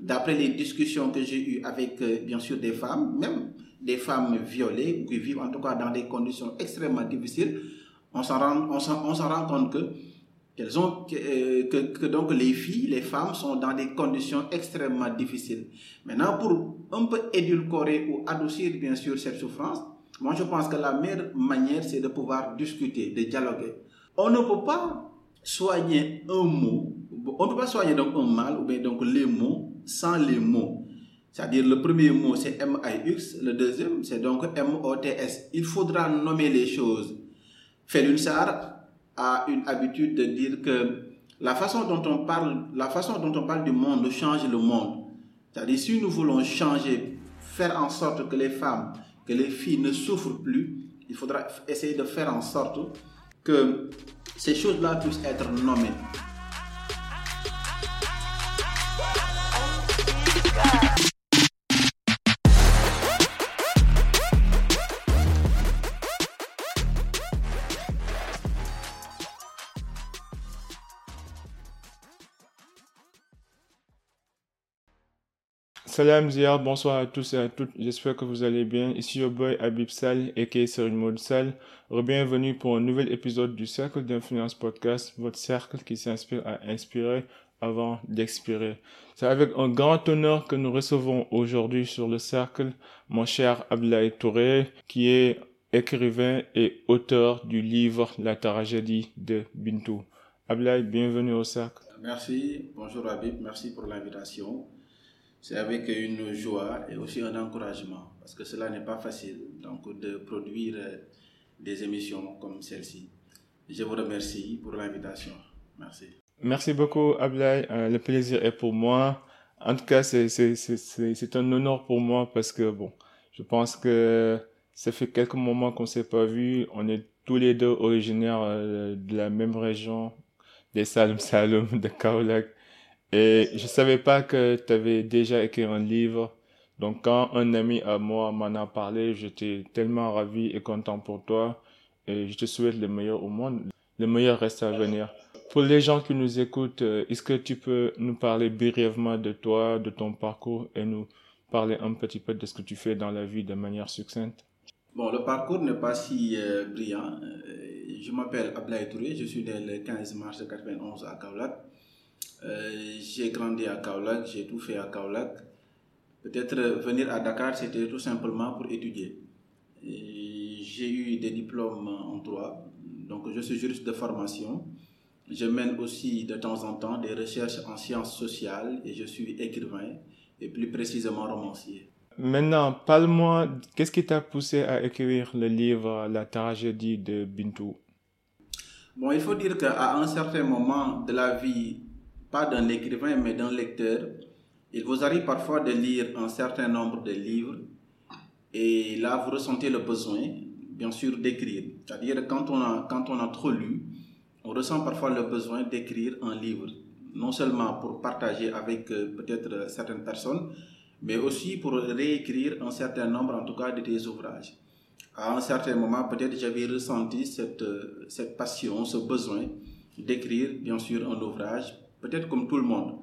d'après les discussions que j'ai eues avec, euh, bien sûr, des femmes, même des femmes violées, qui vivent en tout cas dans des conditions extrêmement difficiles, on s'en rend, on s'en rend compte que qu'elles ont que, que, que, donc les filles, les femmes sont dans des conditions extrêmement difficiles. Maintenant, pour un peu édulcorer ou adoucir bien sûr cette souffrance, moi je pense que la meilleure manière c'est de pouvoir discuter, de dialoguer. On ne peut pas soigner un mot, on ne peut pas soigner donc un mal ou bien donc les mots sans les mots. C'est-à-dire le premier mot c'est M-I-X, le deuxième c'est donc M-O-T-S. Il faudra nommer les choses. Felun Sar a une habitude de dire que la façon dont on parle, la façon dont on parle du monde change le monde. C'est-à-dire si nous voulons changer, faire en sorte que les femmes, que les filles ne souffrent plus, il faudra essayer de faire en sorte que ces choses-là puissent être nommées. Salam Ziyar, bonsoir à tous et à toutes, j'espère que vous allez bien. Ici your boy Abib Sal, sur une mode Sal. Bienvenue pour un nouvel épisode du Cercle d'Influence Podcast, votre cercle qui s'inspire à inspirer avant d'expirer. C'est avec un grand honneur que nous recevons aujourd'hui sur le cercle mon cher Ablaï Touré, qui est écrivain et auteur du livre La tragédie de Bintou. Ablaï, bienvenue au cercle. Merci, bonjour Abib, merci pour l'invitation c'est avec une joie et aussi un encouragement, parce que cela n'est pas facile donc, de produire euh, des émissions comme celle-ci. Je vous remercie pour l'invitation. Merci. Merci beaucoup, Ablay. Euh, le plaisir est pour moi. En tout cas, c'est un honneur pour moi parce que, bon, je pense que ça fait quelques moments qu'on ne s'est pas vu. On est tous les deux originaires euh, de la même région, des Salm Salom, de Kaolak. Et je savais pas que tu avais déjà écrit un livre. Donc quand un ami à moi m'en a parlé, j'étais tellement ravi et content pour toi. Et je te souhaite le meilleur au monde. Le meilleur reste à venir. Pour les gens qui nous écoutent, euh, est-ce que tu peux nous parler brièvement de toi, de ton parcours et nous parler un petit peu de ce que tu fais dans la vie de manière succincte? Bon, le parcours n'est pas si euh, brillant. Euh, je m'appelle Ablaï Touré, je suis né le 15 mars 1991 à Kaolack. Euh, j'ai grandi à Kaolack, j'ai tout fait à Kaolack. Peut-être venir à Dakar, c'était tout simplement pour étudier. J'ai eu des diplômes en droit, donc je suis juriste de formation. Je mène aussi de temps en temps des recherches en sciences sociales et je suis écrivain et plus précisément romancier. Maintenant, parle-moi, qu'est-ce qui t'a poussé à écrire le livre La tragédie de Bintou? Bon, il faut dire qu'à un certain moment de la vie pas d'un écrivain, mais d'un lecteur, il vous arrive parfois de lire un certain nombre de livres et là, vous ressentez le besoin, bien sûr, d'écrire. C'est-à-dire, quand, on a, quand on a trop lu, on ressent parfois le besoin d'écrire un livre, non seulement pour partager avec euh, peut-être certaines personnes, mais aussi pour réécrire un certain nombre, en tout cas, de ouvrages. À un certain moment, peut-être j'avais ressenti cette, euh, cette passion, ce besoin d'écrire, bien sûr, un ouvrage peut-être comme tout le monde.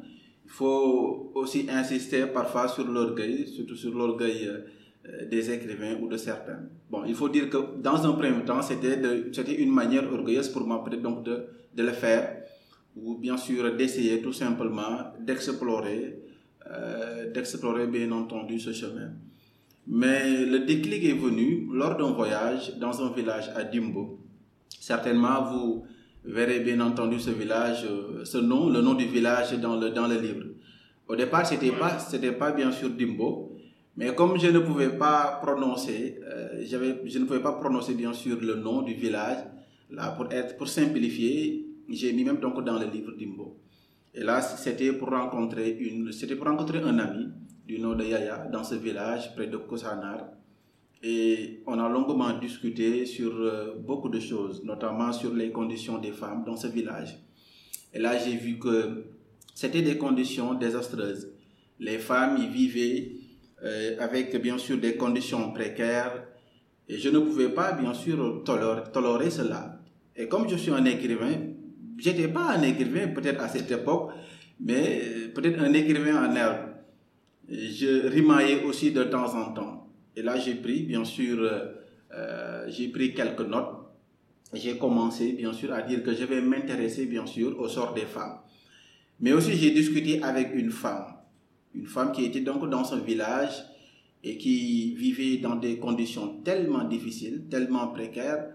Il faut aussi insister parfois sur l'orgueil, surtout sur l'orgueil euh, des écrivains ou de certains. Bon, il faut dire que dans un premier temps, c'était une manière orgueilleuse pour moi peut-être donc de, le faire, ou bien sûr d'essayer tout simplement d'explorer, euh, d'explorer bien entendu ce chemin. Mais le déclic est venu lors d'un voyage dans un village à Dimbo. Certainement, vous verrez bien entendu ce village, euh, ce nom, le nom du village dans le, dans le livre. Au départ, c'était pas, c'était pas bien sûr Dimbo, mais comme je ne pouvais pas prononcer, euh, je ne pouvais pas prononcer bien sûr le nom du village, là pour être, pour simplifier, j'ai mis même donc dans le livre Dimbo. Et là, c'était pour rencontrer une, c'était pour rencontrer un ami du nom de Yaya dans ce village près de Kosanar et on a longuement discuté sur euh, beaucoup de choses, notamment sur les conditions des femmes dans ce village. Et là, j'ai vu que c'était des conditions désastreuses. Les femmes y vivaient euh, avec bien sûr des conditions précaires et je ne pouvais pas bien sûr tolérer, cela. Et comme je suis un écrivain, j'étais pas un écrivain peut-être à cette époque, mais euh, peut-être un écrivain en herbe. je rimaillais aussi de temps en temps. Et là, j'ai pris, bien sûr, euh, j'ai pris quelques notes. J'ai commencé, bien sûr, à dire que je vais m'intéresser, bien sûr, au sort des femmes. Mais aussi, j'ai discuté avec une femme, une femme qui était donc dans son village et qui vivait dans des conditions tellement difficiles, tellement précaires.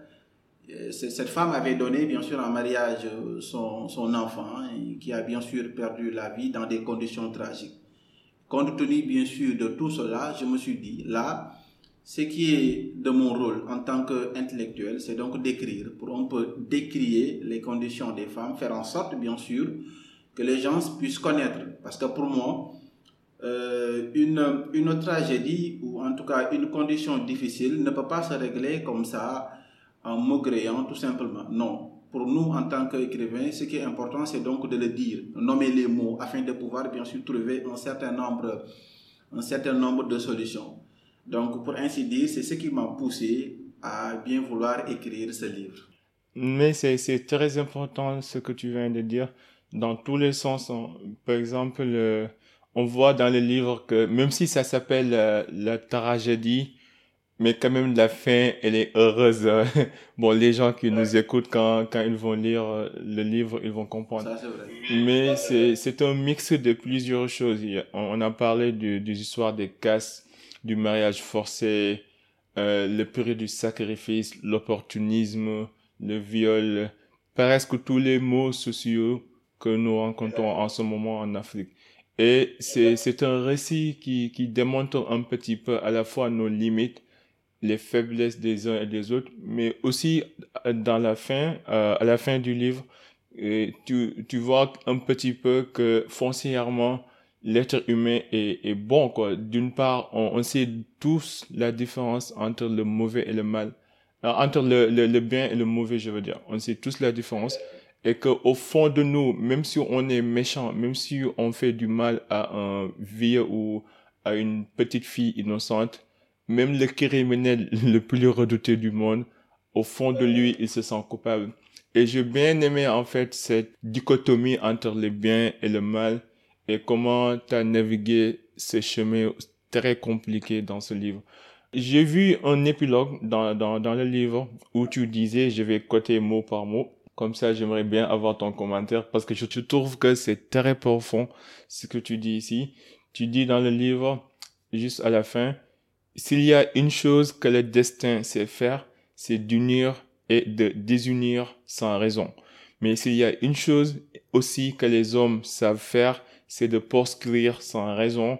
Euh, cette femme avait donné, bien sûr, en mariage son, son enfant, hein, qui a bien sûr perdu la vie dans des conditions tragiques. Compte tenu, bien sûr, de tout cela, je me suis dit, là, ce qui est de mon rôle en tant qu'intellectuel, c'est donc d'écrire, pour un peu décrier les conditions des femmes, faire en sorte, bien sûr, que les gens puissent connaître. Parce que pour moi, euh, une, une tragédie, ou en tout cas une condition difficile, ne peut pas se régler comme ça, en maugréant tout simplement. Non. Pour nous, en tant qu'écrivains, ce qui est important, c'est donc de le dire, nommer les mots, afin de pouvoir, bien sûr, trouver un certain nombre, un certain nombre de solutions. Donc, pour ainsi dire, c'est ce qui m'a poussé à bien vouloir écrire ce livre. Mais c'est très important ce que tu viens de dire, dans tous les sens. Par exemple, on voit dans le livre que même si ça s'appelle euh, la tragédie, mais quand même la fin, elle est heureuse. bon, les gens qui nous écoutent quand, quand ils vont lire euh, le livre, ils vont comprendre. Ça, vrai. Mais c'est un mix de plusieurs choses. On a parlé du, des histoires des casses du mariage forcé, euh, le période du sacrifice, l'opportunisme, le viol, presque tous les mots sociaux que nous rencontrons en ce moment en Afrique. Et c'est un récit qui, qui démontre un petit peu à la fois nos limites, les faiblesses des uns et des autres, mais aussi dans la fin, euh, à la fin du livre, tu, tu vois un petit peu que foncièrement, l'être humain est, est, bon, quoi. D'une part, on, on, sait tous la différence entre le mauvais et le mal. Alors, entre le, le, le, bien et le mauvais, je veux dire. On sait tous la différence. Et que au fond de nous, même si on est méchant, même si on fait du mal à un vieux ou à une petite fille innocente, même le criminel le plus redouté du monde, au fond de lui, il se sent coupable. Et j'ai bien aimé, en fait, cette dichotomie entre le bien et le mal et comment tu as navigué ces chemins très compliqués dans ce livre. J'ai vu un épilogue dans, dans, dans le livre où tu disais, je vais coter mot par mot. Comme ça, j'aimerais bien avoir ton commentaire parce que je, trouve que c'est très profond ce que tu dis ici. Tu dis dans le livre, juste à la fin, s'il y a une chose que le destin sait faire, c'est d'unir et de désunir sans raison. Mais s'il y a une chose aussi que les hommes savent faire, c'est de proscrire sans raison.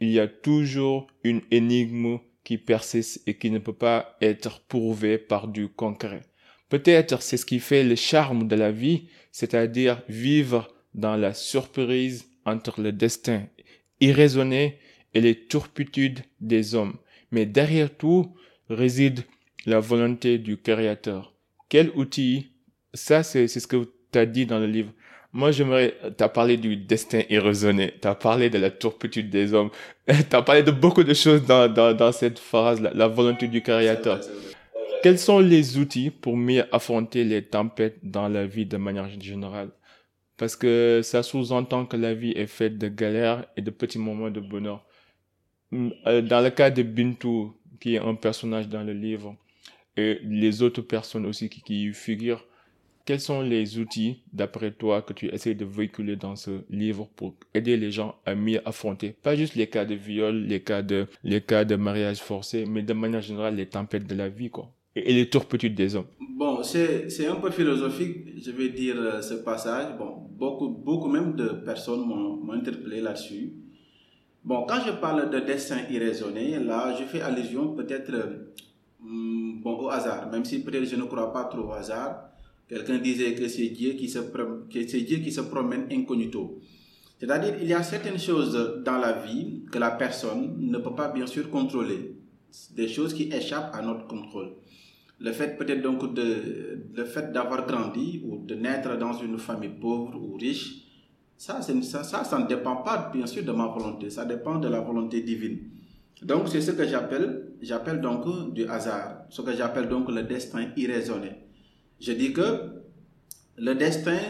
Il y a toujours une énigme qui persiste et qui ne peut pas être prouvée par du concret. Peut-être c'est ce qui fait le charme de la vie, c'est-à-dire vivre dans la surprise entre le destin irraisonné et les turpitudes des hommes. Mais derrière tout réside la volonté du Créateur. Quel outil? Ça, c'est ce que tu as dit dans le livre. Moi, j'aimerais, t'as parlé du destin irraisonné, t'as parlé de la turpitude des hommes, t'as parlé de beaucoup de choses dans, dans, dans cette phrase, la, la volonté du Créateur. Quels sont les outils pour mieux affronter les tempêtes dans la vie de manière générale? Parce que ça sous-entend que la vie est faite de galères et de petits moments de bonheur. Hum, euh, dans le cas de Bintou, qui est un personnage dans le livre, et les autres personnes aussi qui, qui figurent, quels sont les outils, d'après toi, que tu essaies de véhiculer dans ce livre pour aider les gens à mieux affronter, pas juste les cas de viol, les cas de, les cas de mariage forcé, mais de manière générale, les tempêtes de la vie, quoi. Et, les turpitudes des hommes. Bon, c'est, un peu philosophique, je vais dire, euh, ce passage. Bon, beaucoup, beaucoup même de personnes m'ont interpellé là-dessus. Bon, quand je parle de destin irraisonné, là, je fais allusion peut-être, bon, au hasard, même si peut-être je ne crois pas trop au hasard Quelqu'un disait que c'est Dieu qui se, que c'est Dieu promène incognito. C'est-à-dire, il y a certaines choses dans la vie que la personne ne peut pas bien sûr contrôler. Des choses qui échappent à notre contrôle. Le fait peut-être donc de, le fait d'avoir grandi ou de naître dans une famille pauvre ou riche, ça, ça, ça, ça ne dépend pas bien sûr de ma volonté, ça dépend de la volonté divine. Donc c'est ce que j'appelle, j'appelle donc du hasard, ce que j'appelle donc le destin irraisonné. Je dis que le destin,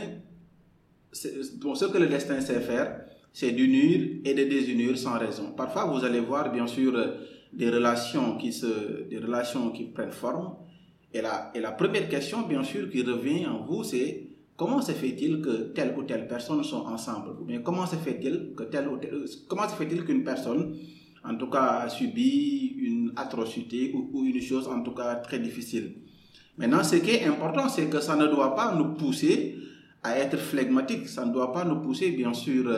bon, ce que le destin sait faire, c'est d'unir et de désunir sans raison. Parfois, vous allez voir, bien sûr, des relations qui, se, des relations qui prennent forme. Et la, et la première question, bien sûr, qui revient en vous, c'est comment se fait-il que telle ou telle personne sont ensemble? Ou comment se fait-il que telle ou comment se fait-il qu'une personne, en tout cas, a subi une atrocité ou, ou une chose, en tout cas, très difficile? Maintenant, ce qui est important, c'est que ça ne doit pas nous pousser à être flegmatique, ça ne doit pas nous pousser, bien sûr,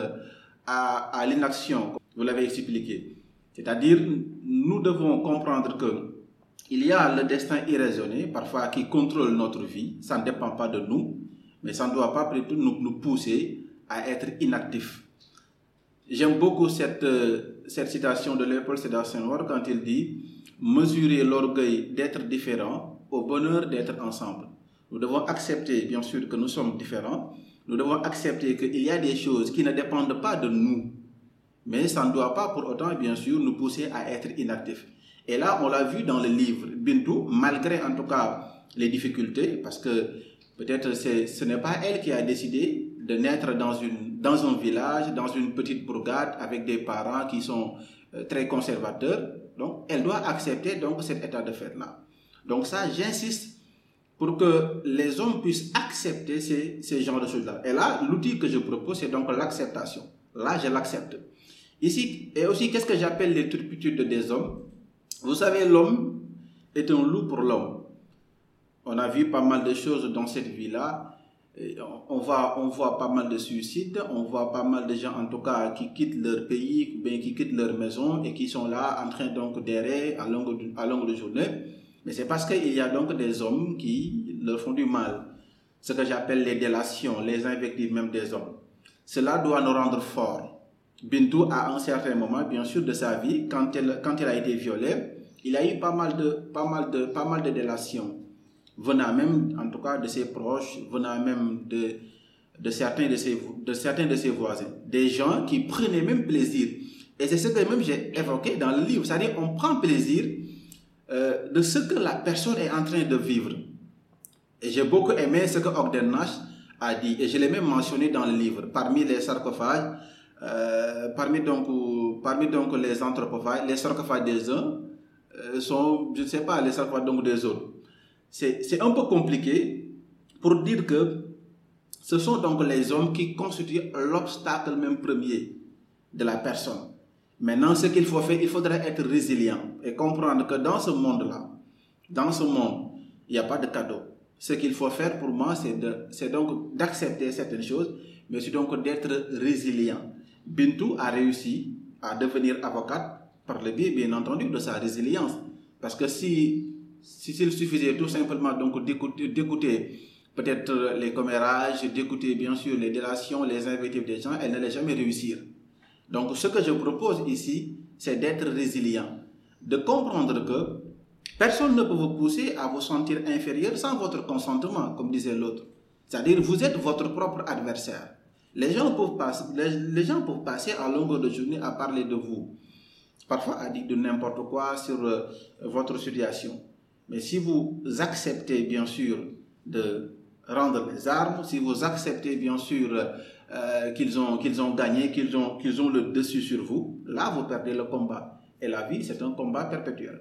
à, à l'inaction, vous l'avez expliqué. C'est-à-dire, nous devons comprendre que il y a le destin irraisonné, parfois qui contrôle notre vie, ça ne dépend pas de nous, mais ça ne doit pas plutôt nous, nous pousser à être inactifs. J'aime beaucoup cette, cette citation de Léopold Sédar Senghor quand il dit Mesurer l'orgueil d'être différent au bonheur d'être ensemble. Nous devons accepter, bien sûr, que nous sommes différents, nous devons accepter qu'il y a des choses qui ne dépendent pas de nous, mais ça ne doit pas pour autant, bien sûr, nous pousser à être inactifs. Et là, on l'a vu dans le livre Bintou, malgré en tout cas les difficultés, parce que peut-être ce n'est pas elle qui a décidé de naître dans, une, dans un village, dans une petite bourgade, avec des parents qui sont euh, très conservateurs. Donc, elle doit accepter donc cet état de fait-là. Donc ça, j'insiste pour que les hommes puissent accepter ces, ces genres de choses-là. Et là, l'outil que je propose, c'est donc l'acceptation. Là, je l'accepte. Ici, et aussi, qu'est-ce que j'appelle les turpitudes des hommes? Vous savez, l'homme est un loup pour l'homme. On a vu pas mal de choses dans cette vie-là. On voit, on voit pas mal de suicides, on voit pas mal de gens en tout cas qui quittent leur pays, qui quittent leur maison et qui sont là en train donc d'errer à longue, à longue journée. Mais c'est parce qu'il y a donc des hommes qui leur font du mal. Ce que j'appelle les délations, les invectives même des hommes. Cela doit nous rendre forts. Bintou, à un certain moment, bien sûr, de sa vie, quand elle, quand elle a été violée, il a eu pas mal de, pas mal de, pas mal de délations. Venant même, en tout cas, de ses proches, venant même de, de certains de ses, de certains de ses voisins. Des gens qui prenaient même plaisir. Et c'est ce que même j'ai évoqué dans le livre. C'est-à-dire, on prend plaisir euh, de ce que la personne est en train de vivre. Et j'ai beaucoup aimé ce que Ogden Nash a dit, et je l'ai même mentionné dans le livre. Parmi les sarcophages, euh, parmi, donc, parmi donc les anthropophages, les sarcophages des uns euh, sont, je ne sais pas, les sarcophages donc des autres. C'est un peu compliqué pour dire que ce sont donc les hommes qui constituent l'obstacle même premier de la personne. Maintenant, ce qu'il faut faire, il faudrait être résilient et comprendre que dans ce monde-là, dans ce monde, il n'y a pas de cadeau. Ce qu'il faut faire pour moi, c'est donc d'accepter certaines choses, mais c'est donc d'être résilient. Bintou a réussi à devenir avocate par le biais, bien entendu, de sa résilience. Parce que si s'il suffisait tout simplement donc d'écouter peut-être les commérages, d'écouter bien sûr les délations, les invectives des gens, elle n'allait jamais réussir. Donc ce que je propose ici, c'est d'être résilient, de comprendre que personne ne peut vous pousser à vous sentir inférieur sans votre consentement, comme disait l'autre. C'est-à-dire vous êtes votre propre adversaire. Les gens, peuvent passer, les, gens peuvent passer à longueur de journée à parler de vous, parfois à dire de n'importe quoi sur euh, votre situation. Mais si vous acceptez bien sûr de rendre les armes, si vous acceptez bien sûr euh, qu'ils ont, qu'ils ont gagné, qu'ils ont, qu'ils ont le dessus sur vous, là, vous perdez le combat. Et la vie, c'est un combat perpétuel.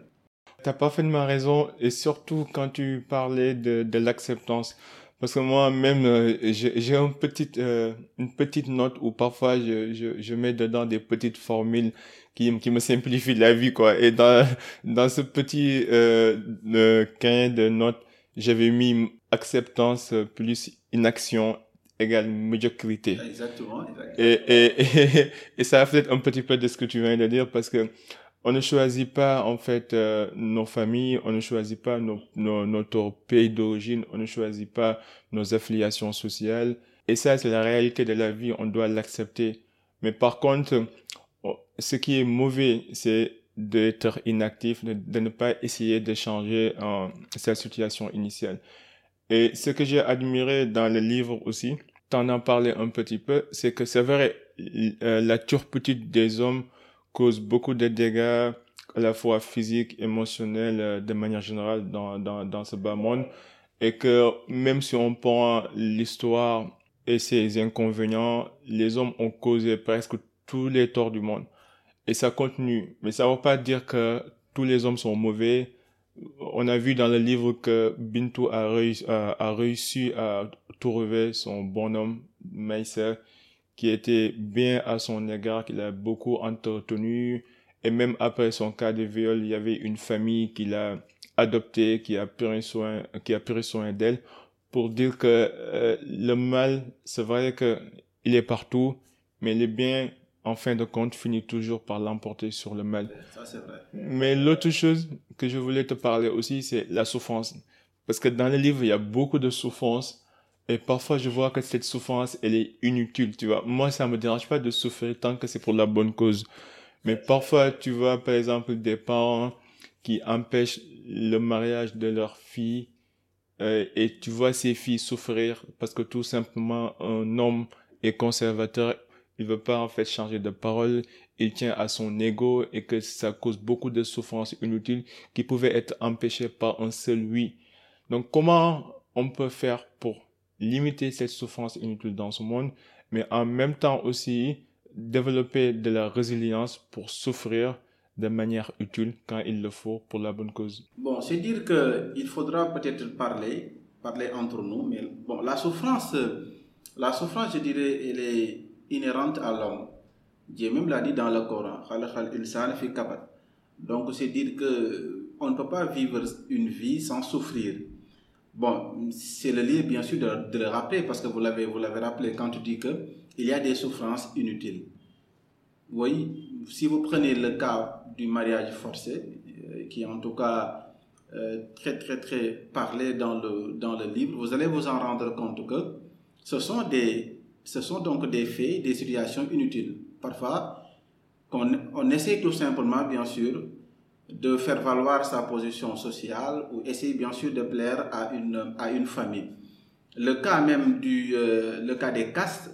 Tu as parfaitement raison, et surtout quand tu parlais de, de l'acceptance. Parce que moi-même, euh, j'ai une petite, euh, une petite note où parfois je, je, je, mets dedans des petites formules qui, qui me simplifient la vie, quoi. Et dans, dans ce petit euh, de notes, j'avais mis acceptance plus inaction égale médiocrité. Exactement. Et, et, et, et, ça reflète un petit peu de ce que tu viens de dire parce que on ne choisit pas en fait euh, nos familles, on ne choisit pas nos, nos, notre pays d'origine, on ne choisit pas nos affiliations sociales. Et ça, c'est la réalité de la vie, on doit l'accepter. Mais par contre, ce qui est mauvais, c'est d'être inactif, de, ne pas essayer de changer euh, sa situation initiale. Et ce que j'ai admiré dans le livre aussi, t'en en parlé un petit peu, c'est que c'est vrai, euh, la turpitude des hommes cause beaucoup de dégâts à la fois physiques, émotionnels, euh, de manière générale dans, dans, dans ce bas monde. Et que même si on prend l'histoire et ses inconvénients, les hommes ont causé presque tous les torts du monde. Et ça continue. Mais ça ne veut pas dire que tous les hommes sont mauvais. On a vu dans le livre que Bintou a réussi, a, réussi à trouver son bonhomme, Maïsel, qui était bien à son égard, qu'il a beaucoup entretenu. Et même après son cas de viol, il y avait une famille qu'il a adoptée, qui a pris soin, qui soin d'elle pour dire que euh, le mal, c'est vrai que il est partout, mais le bien, en fin de compte, finit toujours par l'emporter sur le mal. Ça, c'est vrai. Mais l'autre chose que je voulais te parler aussi, c'est la souffrance. Parce que dans le livre, il y a beaucoup de souffrance. Et parfois, je vois que cette souffrance, elle est inutile, tu vois. Moi, ça me dérange pas de souffrir tant que c'est pour la bonne cause. Mais parfois, tu vois, par exemple, des parents qui empêchent le mariage de leur fille euh, et tu vois ces filles souffrir parce que tout simplement un homme est conservateur, il veut pas en fait changer de parole, il tient à son ego et que ça cause beaucoup de souffrances inutiles qui pouvaient être empêchées par un seul oui. Donc comment on peut faire pour limiter cette souffrance inutile dans ce monde, mais en même temps aussi développer de la résilience pour souffrir de manière utile quand il le faut pour la bonne cause? Bon, c'est dire qu'il faudra peut-être parler, parler entre nous, mais bon, la souffrance, la souffrance, je dirais, elle est inhérente à l'homme. Dieu même l'a dit dans le Coran, donc c'est dire que on ne peut pas vivre une vie sans souffrir. Bon, c'est le lieu bien sûr de, le rappeler parce que vous l'avez vous l'avez rappelé quand tu dis que il y a des souffrances inutiles. Oui, si vous prenez le cas du mariage forcé, euh, qui est en tout cas euh, très très très parlé dans le, dans le livre, vous allez vous en rendre compte que ce sont, des, ce sont donc des faits, des situations inutiles. Parfois, on, on essaie tout simplement, bien sûr, de faire valoir sa position sociale ou essayer bien sûr de plaire à une, à une famille. Le cas même du euh, le cas des castes,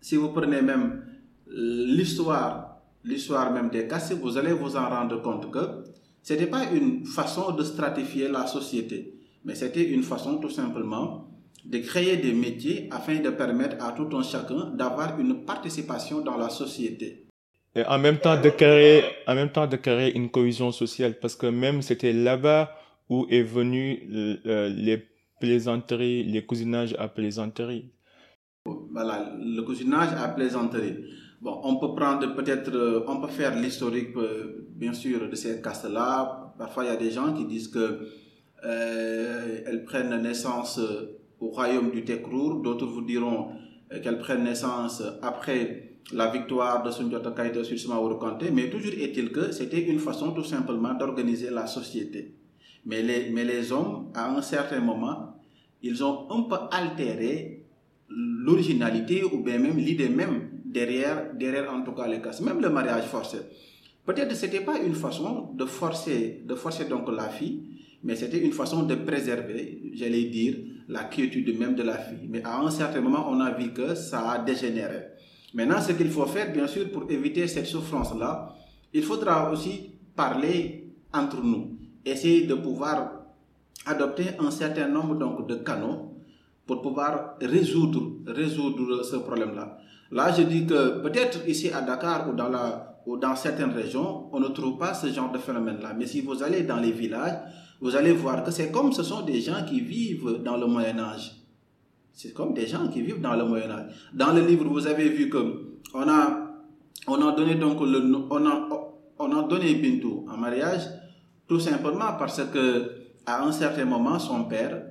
si vous prenez même l'histoire l'histoire même des castes, vous allez vous en rendre compte que ce n'était pas une façon de stratifier la société, mais c'était une façon tout simplement de créer des métiers afin de permettre à tout un chacun d'avoir une participation dans la société. Et en même temps de créer, en même temps de créer une cohésion sociale, parce que même c'était là-bas où est venu les plaisanteries, les cousinages à plaisanterie. Voilà, le cousinage à plaisanterie. Bon, on peut prendre peut-être, euh, on peut faire l'historique, euh, bien sûr, de ces castes-là. Parfois, il y a des gens qui disent que euh, elles prennent naissance au royaume du Tekrour. D'autres vous diront qu'elles prennent naissance après la victoire de Sundiata Kaïta sur Kanté. Mais toujours est-il que c'était une façon tout simplement d'organiser la société. Mais les, hommes, à un certain moment, ils ont un peu altéré l'originalité ou bien même l'idée même derrière, derrière en tout cas les cas, même le mariage forcé. Peut-être que ce n'était pas une façon de forcer, de forcer donc la fille, mais c'était une façon de préserver, j'allais dire, la quiétude même de la fille. Mais à un certain moment, on a vu que ça a dégénéré. Maintenant, ce qu'il faut faire, bien sûr, pour éviter cette souffrance-là, il faudra aussi parler entre nous, essayer de pouvoir adopter un certain nombre donc, de canaux pour pouvoir résoudre, résoudre ce problème-là. Là, je dis que peut-être ici à Dakar ou dans, la, dans certaines régions, on ne trouve pas ce genre de phénomène-là. Mais si vous allez dans les villages, vous allez voir que c'est comme ce sont des gens qui vivent dans le Moyen Âge. C'est comme des gens qui vivent dans le Moyen Âge. Dans le livre, vous avez vu que on a, on a donné donc le, on a, on a donné Bintou en mariage tout simplement parce que à un certain moment, son père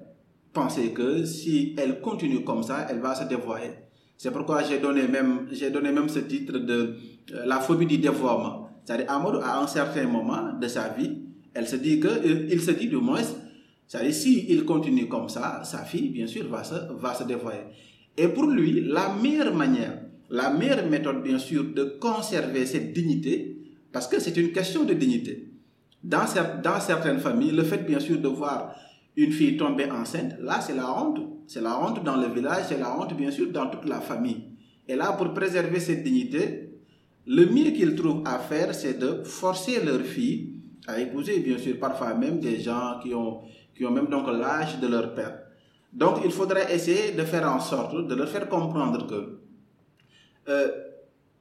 pensait que si elle continue comme ça, elle va se dévoyer. C'est pourquoi j'ai donné même, j'ai donné même ce titre de la phobie du dévoiement. C'est-à-dire, Amadou, à un certain moment de sa vie, elle se dit que, euh, il se dit du moins, c'est-à-dire, si il continue comme ça, sa fille, bien sûr, va se, va se. Et pour lui, la meilleure manière, la meilleure méthode, bien sûr, de conserver cette dignité, parce que c'est une question de dignité. Dans, dans certaines familles, le fait, bien sûr, de voir une fille tomber enceinte, là, c'est la honte. C'est la honte dans le village, c'est la honte, bien sûr, dans toute la famille. Et là, pour préserver cette dignité, le mieux qu'ils trouvent à faire, c'est de forcer leur fille à épouser, bien sûr, parfois même des gens qui ont, qui ont même donc l'âge de leur père. Donc, il faudrait essayer de faire en sorte de leur faire comprendre que euh,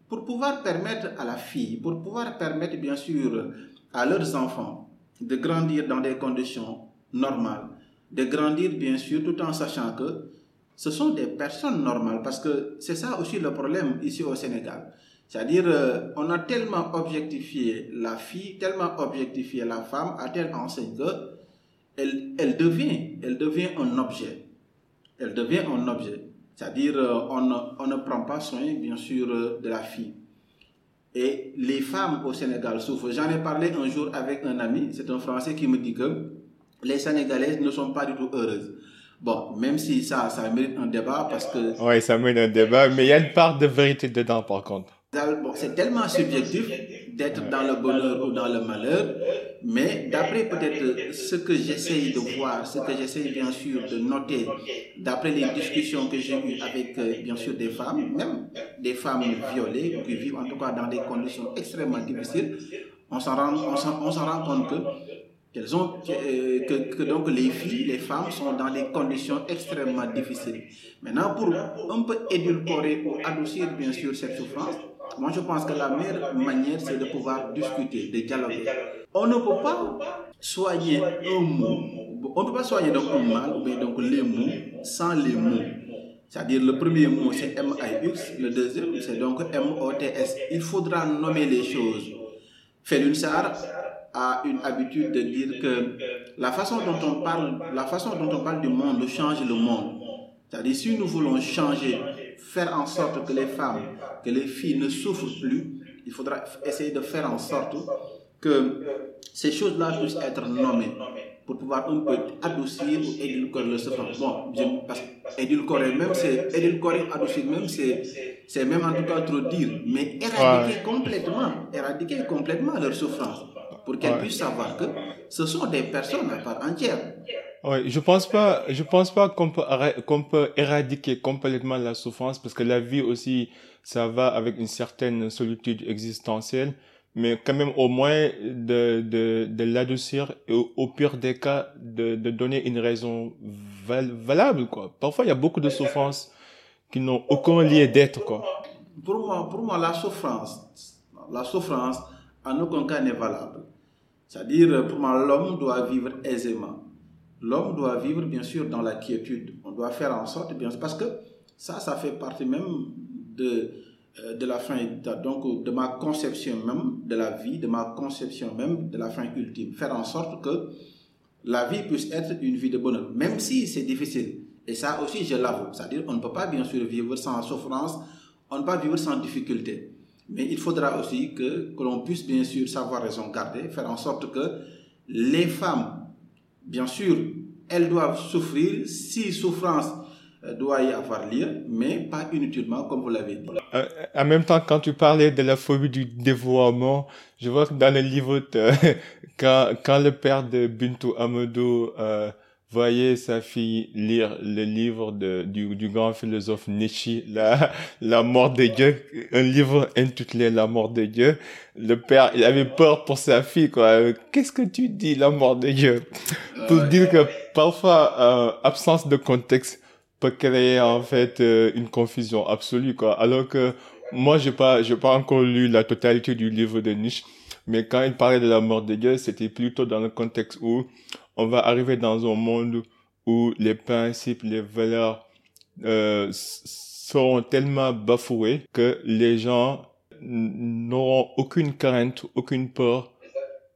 pour pouvoir permettre à la fille, pour pouvoir permettre bien sûr à leurs enfants de grandir dans des conditions normales, de grandir bien sûr tout en sachant que ce sont des personnes normales parce que c'est ça aussi le problème ici au Sénégal. C'est-à-dire, euh, on a tellement objectifié la fille, tellement objectifié la femme à telle enseigne que elle, elle, devient, elle devient un objet. Elle devient un objet. C'est-à-dire, euh, on, on ne prend pas soin, bien sûr, euh, de la fille. Et les femmes au Sénégal souffrent. J'en ai parlé un jour avec un ami, c'est un Français qui me dit que les Sénégalaises ne sont pas du tout heureuses. Bon, même si ça, ça mérite un débat parce que... Oui, ça mérite un débat, mais il y a une part de vérité dedans par contre. C'est tellement subjectif d'être dans le bonheur ou dans le malheur, mais d'après peut-être ce que j'essaye de voir, ce que j'essaye bien sûr de noter, d'après les discussions que j'ai eues avec euh, bien sûr des femmes, même des femmes violées, qui vivent en tout cas dans des conditions extrêmement difficiles, on s'en rend, on s'en rend compte que ont, euh, que, que, donc les filles, les femmes sont dans des conditions extrêmement difficiles. Maintenant, pour un peu édulcorer ou adoucir bien sûr cette souffrance, moi je pense que la meilleure manière c'est de pouvoir discuter, de dialoguer. On ne peut pas soigner un mot, on ne peut pas soigner donc un mal bien donc les mots sans les mots. C'est-à-dire le premier mot c'est M-I-X, le deuxième c'est donc M-O-T-S. Il faudra nommer les choses. Félune Sarr a une habitude de dire que la façon dont on parle, la façon dont on parle du monde change le monde. C'est-à-dire si nous voulons changer, faire en sorte que les femmes, que les filles ne souffrent plus, il faudra essayer de faire en sorte que ces choses-là puissent être nommées pour pouvoir un peu adoucir ou édulcorer le souffrance. Bon, parce édulcorer même, c'est édulcorer, adoucir même, c'est, c'est même en tout cas trop dire, mais éradiquer complètement, éradiquer complètement leur souffrance pour qu'elles puissent savoir que ce sont des personnes à part entière. Oui, je pense pas, je pense pas qu'on peut, qu'on peut éradiquer complètement la souffrance parce que la vie aussi, ça va avec une certaine solitude existentielle, mais quand même au moins de, de, de l'adoucir et au, pire des cas de, de donner une raison valable, quoi. Parfois, il y a beaucoup de souffrances qui n'ont aucun lien d'être, quoi. Pour moi, pour moi, la souffrance, la souffrance, en aucun cas n'est valable. C'est-à-dire, pour moi, l'homme doit vivre aisément. L'homme doit vivre, bien sûr, dans la quiétude. On doit faire en sorte, bien parce que ça, ça fait partie même de, euh, de la fin, donc de ma conception même de la vie, de ma conception même de la fin ultime. Faire en sorte que la vie puisse être une vie de bonheur, même si c'est difficile. Et ça aussi, je l'avoue. C'est-à-dire, on ne peut pas, bien sûr, vivre sans souffrance, on ne peut pas vivre sans difficulté. Mais il faudra aussi que, que l'on puisse bien sûr savoir raison garder, faire en sorte que les femmes, bien sûr, elles doivent souffrir si souffrance euh, doit y avoir lieu, mais pas inutilement, comme vous l'avez dit. Euh, en même temps, quand tu parlais de la phobie du dévouement, je vois que dans le livre, quand, quand le père de Bintou Amadou euh, voyez sa fille lire le livre de, du, du grand philosophe Nietzsche, la, la mort de Dieu, un livre intitulé La mort de Dieu. Le père, il avait peur pour sa fille, quoi. Qu'est-ce que tu dis, la mort de Dieu? Pour dire que parfois, euh, absence de contexte peut créer, en fait, euh, une confusion absolue, quoi. Alors que moi, j'ai pas, j'ai pas encore lu la totalité du livre de Nietzsche. Mais quand il parlait de la mort de Dieu, c'était plutôt dans le contexte où on va arriver dans un monde où les principes, les valeurs euh, seront tellement bafoués que les gens n'auront aucune crainte, aucune peur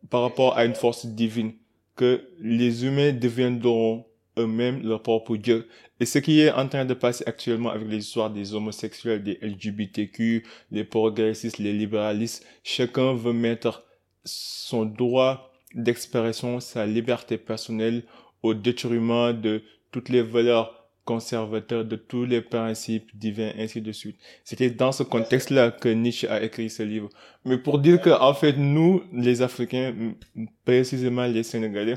par rapport à une force divine, que les humains deviendront eux-mêmes leur propre Dieu. Et ce qui est en train de passer actuellement avec les histoires des homosexuels, des LGBTQ, les progressistes, les libéralistes, chacun veut mettre son droit d'expression sa liberté personnelle au détriment de toutes les valeurs conservateurs, de tous les principes divins, ainsi de suite. C'était dans ce contexte-là que Nietzsche a écrit ce livre. Mais pour dire que, en fait, nous, les Africains, précisément les Sénégalais,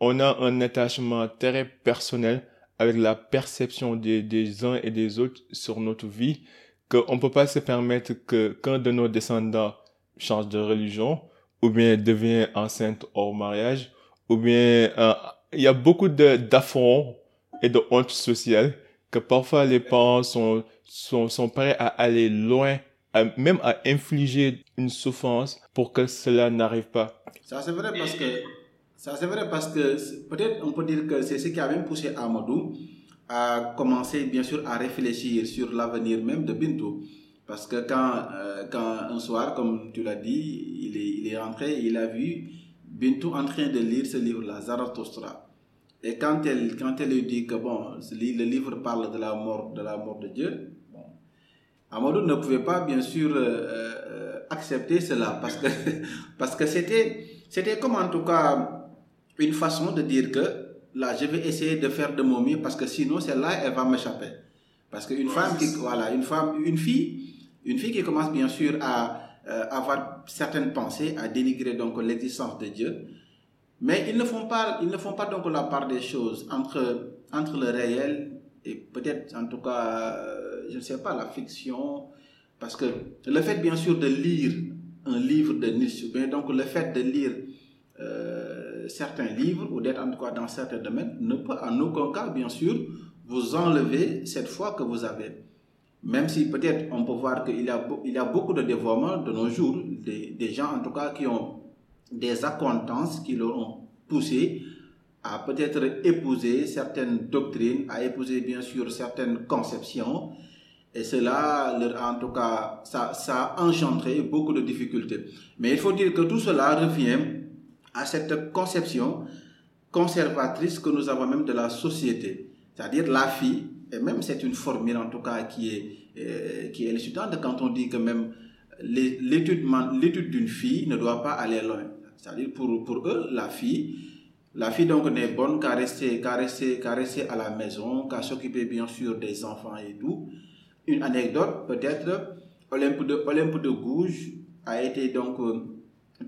on a un attachement très personnel avec la perception des, des uns et des autres sur notre vie, qu'on peut pas se permettre que qu'un de nos descendants change de religion, ou bien devient enceinte hors mariage, ou bien euh, il y a beaucoup d'affronts et de honte sociale que parfois les parents sont, sont, prêts à aller loin, même à infliger une souffrance pour que cela n'arrive pas. Ça c'est vrai parce que ça c'est vrai parce que peut-être on peut dire que c'est ce qui a même poussé Amadou à commencer bien sûr à réfléchir sur l'avenir même de Bintou. Parce que quand, euh, quand un soir, comme tu l'as dit, il est, il est rentré, il a vu Bintou en train de lire ce livre-là, Zarathustra. Et quand elle, quand elle lui dit que bon, le livre parle de la mort, de la mort de Dieu, bon, Amadou ne pouvait pas bien sûr euh, euh, accepter cela parce que parce que c'était c'était comme en tout cas une façon de dire que là je vais essayer de faire de mon mieux parce que sinon celle-là elle va m'échapper. Parce qu'une femme qui voilà une femme une fille une fille qui commence bien sûr à euh, avoir certaines pensées, à dénigrer donc l'existence de Dieu, mais ils ne font pas, ils ne font pas donc la part des choses entre, entre le réel et peut-être en tout cas, euh, je ne sais pas, la fiction, parce que le fait bien sûr de lire un livre de Nietzsche, bien donc le fait de lire euh, certains livres ou d'être en tout cas dans certains domaines ne peut en aucun cas bien sûr vous enlever cette foi que vous avez. Même si peut-être on peut voir qu'il y, a, il y a beaucoup de dévoiements de nos jours, des, des, gens en tout cas qui ont des acquaintances qui leur ont poussé à peut-être épouser certaines doctrines, à épouser bien sûr certaines conceptions. Et cela, leur, en tout cas, ça, ça a engendré beaucoup de difficultés. Mais il faut dire que tout cela revient à cette conception conservatrice que nous avons même de la société. C'est-à-dire la fille et même c'est une formule en tout cas qui est, euh, qui est quand on dit que même l'étude d'une fille ne doit pas aller loin. C'est-à-dire pour, pour eux, la fille, la fille donc n'est bonne qu'à rester, rester à la maison, qu'à s'occuper bien sûr des enfants et tout. Une anecdote peut-être, Olympe de, Olympe de Gouges a été donc euh,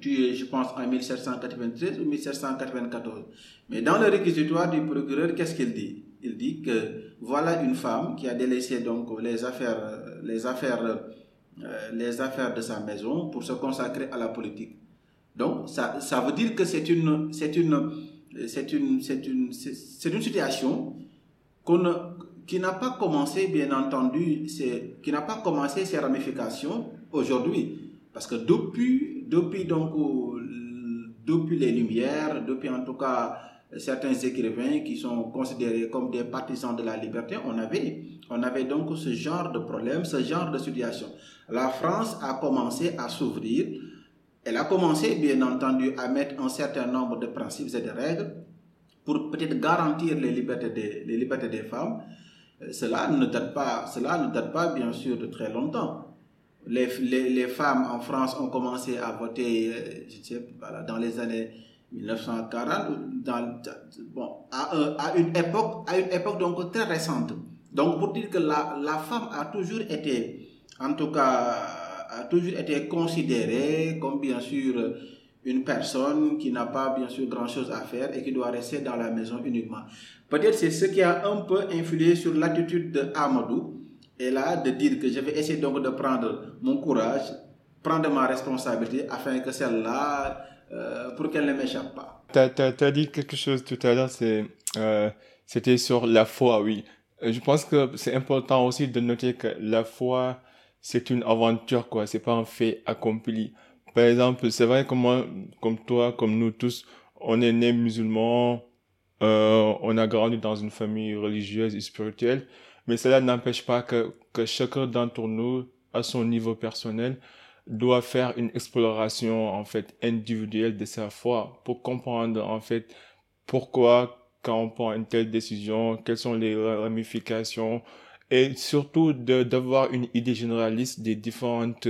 tué, je pense, en 1793 ou 1794. Mais dans le réquisitoire du procureur, qu'est-ce qu'il dit? Il dit que voilà une femme qui a délaissé donc les affaires, les affaires, euh, les affaires de sa maison pour se consacrer à la politique. Donc ça, ça veut dire que c'est une, c'est une, c'est une, c'est une, c'est une situation qui n'a pas commencé, bien entendu, qui n'a pas commencé ses ramifications aujourd'hui. Parce que depuis, depuis donc, depuis les Lumières, depuis en tout cas certains écrivains qui sont considérés comme des partisans de la liberté, on avait, on avait donc ce genre de problème, ce genre de situation. La France a commencé à s'ouvrir, elle a commencé bien entendu à mettre un certain nombre de principes et de règles pour peut-être garantir les libertés des, les libertés des femmes. Euh, cela ne, date pas, cela ne date pas bien sûr de très longtemps. Les, les, femmes en France ont commencé à voter euh, dans les années 1940, dans, bon, à, à, une époque, à une époque donc très récente. Donc pour dire que la, la femme a toujours été, en tout cas, a toujours été considérée comme bien sûr une personne qui n'a pas bien sûr grand chose à faire et qui doit rester dans la maison uniquement. Peut-être c'est ce qui a un peu influé sur l'attitude de Amadou et là de dire que je vais essayer donc de prendre mon courage, prendre ma responsabilité afin que celle-là euh, pour qu'elle ne m'échappe pas. Tu as, dit quelque chose tout à l'heure, euh, c'était sur la foi, oui. Euh, je pense que c'est important aussi de noter que la foi, c'est une aventure, quoi. C'est pas un fait accompli. Par exemple, c'est vrai que moi, comme toi, comme nous tous, on est né musulman, euh, on a grandi dans une famille religieuse et spirituelle, mais cela n'empêche pas que chacun d'entre nous, à son niveau personnel, doit faire une exploration en fait individuelle de sa foi pour comprendre en fait pourquoi quand on prend une telle décision, quelles sont les ramifications et surtout d'avoir une idée généraliste des différentes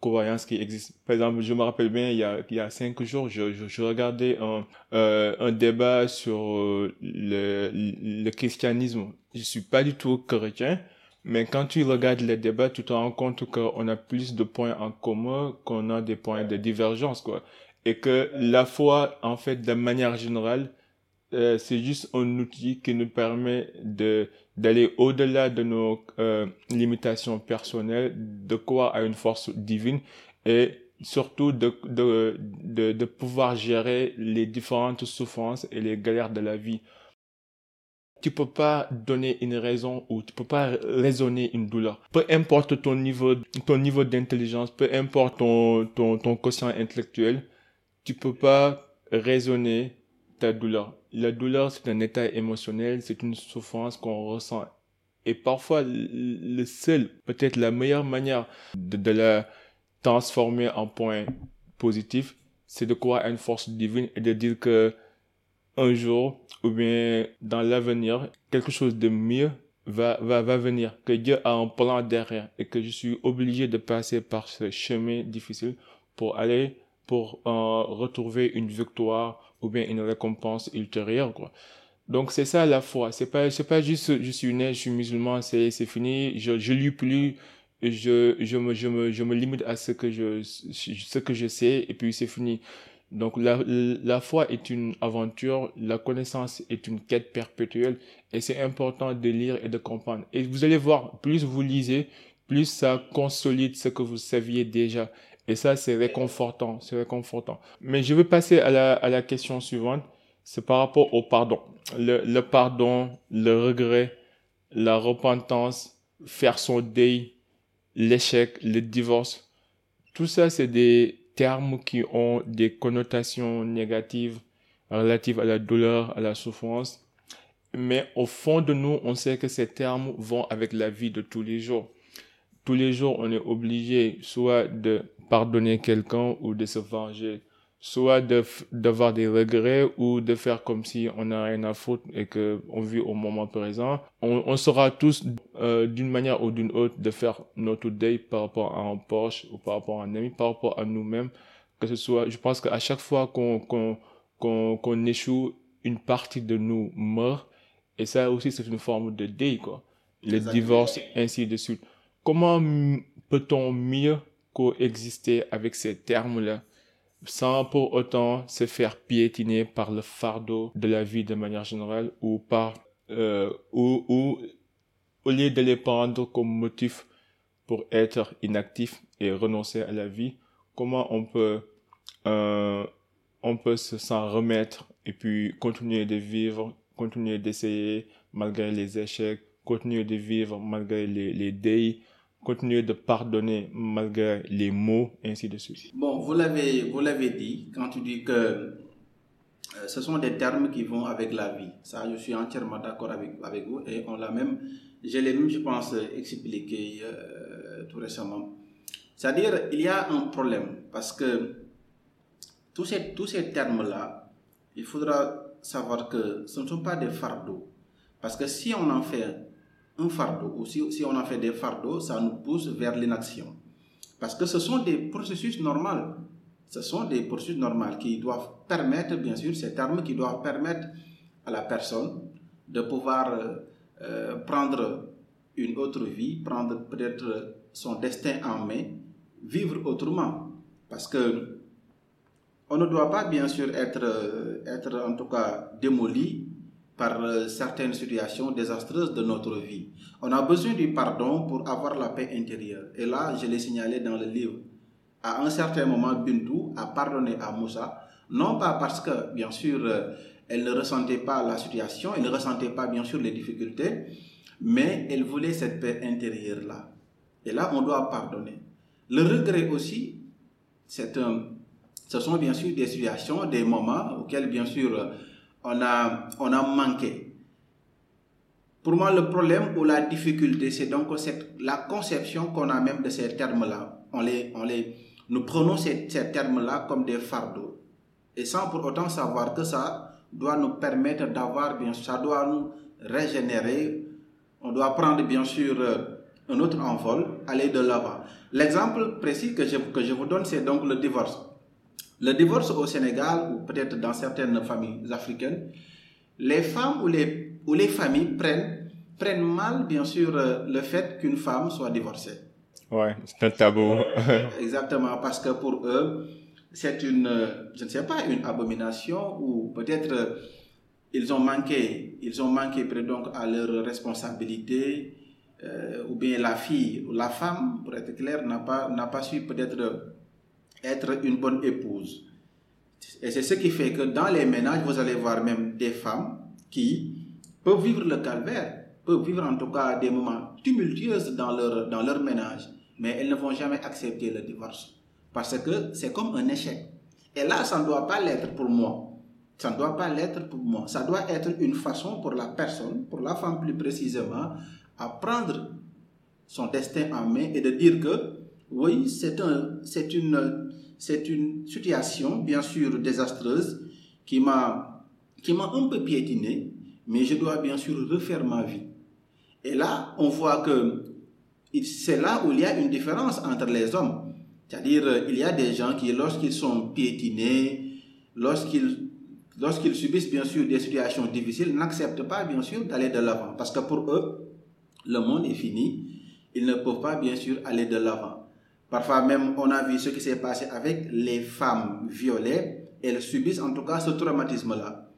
croyances qui existent. Par exemple, je me rappelle bien, il y a, il y a cinq jours, je, je, je regardais un, euh, un débat sur euh, le, le christianisme. Je suis pas du tout chrétien, mais quand tu regardes les débats, tu te rends compte qu'on a plus de points en commun qu'on a des points de divergence, quoi. Et que la foi, en fait, de manière générale, euh, c'est juste un outil qui nous permet de d'aller au-delà de nos euh, limitations personnelles, de croire à une force divine et surtout de, de, de, de pouvoir gérer les différentes souffrances et les galères de la vie. Tu peux pas donner une raison ou tu peux pas raisonner une douleur. Peu importe ton niveau, ton niveau d'intelligence, peu importe ton, ton, ton quotient intellectuel, tu peux pas raisonner ta douleur. La douleur, c'est un état émotionnel, c'est une souffrance qu'on ressent. Et parfois, le seul, peut-être la meilleure manière de, de la transformer en point positif, c'est de croire à une force divine et de dire que un jour ou bien dans l'avenir, quelque chose de mieux va, va, va venir, que Dieu a un plan derrière et que je suis obligé de passer par ce chemin difficile pour aller, pour euh, retrouver une victoire ou bien une récompense ultérieure, quoi. Donc c'est ça la foi. C'est pas c'est pas juste je suis né, je suis musulman, c'est c'est fini. Je je lis plus. Je je me je me je me limite à ce que je ce que je sais et puis c'est fini. Donc la, la foi est une aventure, la connaissance est une quête perpétuelle et c'est important de lire et de comprendre. Et vous allez voir, plus vous lisez, plus ça consolide ce que vous saviez déjà. Et ça, c'est réconfortant, c'est réconfortant. Mais je vais passer à la, à la question suivante. C'est par rapport au pardon. Le, le pardon, le regret, la repentance, faire son deuil, l'échec, le divorce. Tout ça, c'est des termes qui ont des connotations négatives relatives à la douleur, à la souffrance. Mais au fond de nous, on sait que ces termes vont avec la vie de tous les jours. Tous les jours, on est obligé soit de pardonner quelqu'un ou de se venger soit d'avoir des regrets ou de faire comme si on n'a rien à foutre et que on vit au moment présent. On, on sera tous euh, d'une manière ou d'une autre de faire notre deuil par rapport à un Porsche ou par rapport à un ami, par rapport à nous-mêmes. Que ce soit, je pense qu'à chaque fois qu'on qu'on qu'on échoue, une partie de nous meurt et ça aussi c'est une forme de deuil quoi. Le divorce ainsi de suite. Comment peut-on mieux coexister avec ces termes-là? Sans pour autant se faire piétiner par le fardeau de la vie de manière générale ou par euh, ou, au lieu de les prendre comme motif pour être inactif et renoncer à la vie, comment on peut euh, on peut s'en remettre et puis continuer de vivre, continuer d'essayer malgré les échecs, continuer de vivre malgré les, les continuer de pardonner malgré les mots, ainsi de suite. Bon, vous l'avez, vous l'avez dit, quand tu dis que euh, ce sont des termes qui vont avec la vie. Ça, je suis entièrement d'accord avec, vous et on l'a même, je l'ai même, je pense, expliqué euh, tout récemment. C'est-à-dire, il y a un problème parce que tous ces, tous ces termes-là, il faudra savoir que ce ne sont pas des fardeaux. Parce que si on en fait un fardeau, ou si, on en fait des fardeaux, ça nous pousse vers l'inaction. Parce que ce sont des processus normaux. Ce sont des processus normaux qui doivent permettre, bien sûr, ces termes qui doivent permettre à la personne de pouvoir euh, euh, prendre une autre vie, prendre peut-être son destin en main, vivre autrement. Parce que on ne doit pas, bien sûr, être, euh, être en tout cas démoli par euh, certaines situations désastreuses de notre vie. On a besoin du pardon pour avoir la paix intérieure. Et là, je l'ai signalé dans le livre. À un certain moment, Bintou a pardonné à Moussa, non pas parce que, bien sûr, euh, elle ne ressentait pas la situation, elle ne ressentait pas, bien sûr, les difficultés, mais elle voulait cette paix intérieure-là. Et là, on doit pardonner. Le regret aussi, c'est un, ce sont bien sûr des situations, des moments auxquels, bien sûr, on a, on a manqué. Pour moi, le problème ou la difficulté, c'est donc cette, la conception qu'on a même de ces termes-là. On les, on les, nous prenons ces, ces termes-là comme des fardeaux. Et sans pour autant savoir que ça doit nous permettre d'avoir, bien ça doit nous régénérer. On doit prendre, bien sûr, euh, un autre envol, aller de l'avant. L'exemple précis que je, que je vous donne, c'est donc le divorce. Le divorce au Sénégal, ou peut-être dans certaines familles africaines, les femmes ou les, ou les familles prennent, prennent mal, bien sûr, euh, le fait qu'une femme soit divorcée. Ouais, c'est un tabou. Exactement, parce que pour eux, c'est une, je ne sais pas, une abomination ou peut-être euh, ils ont manqué, ils ont manqué donc à leur responsabilité, euh, ou bien la fille ou la femme, pour être clair, n'a pas, n'a pas su peut-être être une bonne épouse. Et c'est ce qui fait que dans les ménages, vous allez voir même des femmes qui peuvent vivre le calvaire, peuvent vivre en tout cas des moments tumultueux dans leur, dans leur ménage, mais elles ne vont jamais accepter le divorce. Parce que c'est comme un échec. Et là, ça ne doit pas l'être pour moi. Ça ne doit pas l'être pour moi. Ça doit être une façon pour la personne, pour la femme plus précisément, à prendre son destin en main et de dire que oui, c'est un, c'est une, c'est une situation bien sûr désastreuse qui m'a, qui m'a un peu piétiné, mais je dois bien sûr refaire ma vie. Et là, on voit que c'est là où il y a une différence entre les hommes. C'est-à-dire, il y a des gens qui, lorsqu'ils sont piétinés, lorsqu'ils lorsqu'ils subissent bien sûr des situations difficiles, n'acceptent pas bien sûr d'aller de l'avant. Parce que pour eux, le monde est fini. Ils ne peuvent pas bien sûr aller de l'avant. Parfois même, on a vu ce qui s'est passé avec les femmes violées. Elles subissent en tout cas ce traumatisme-là.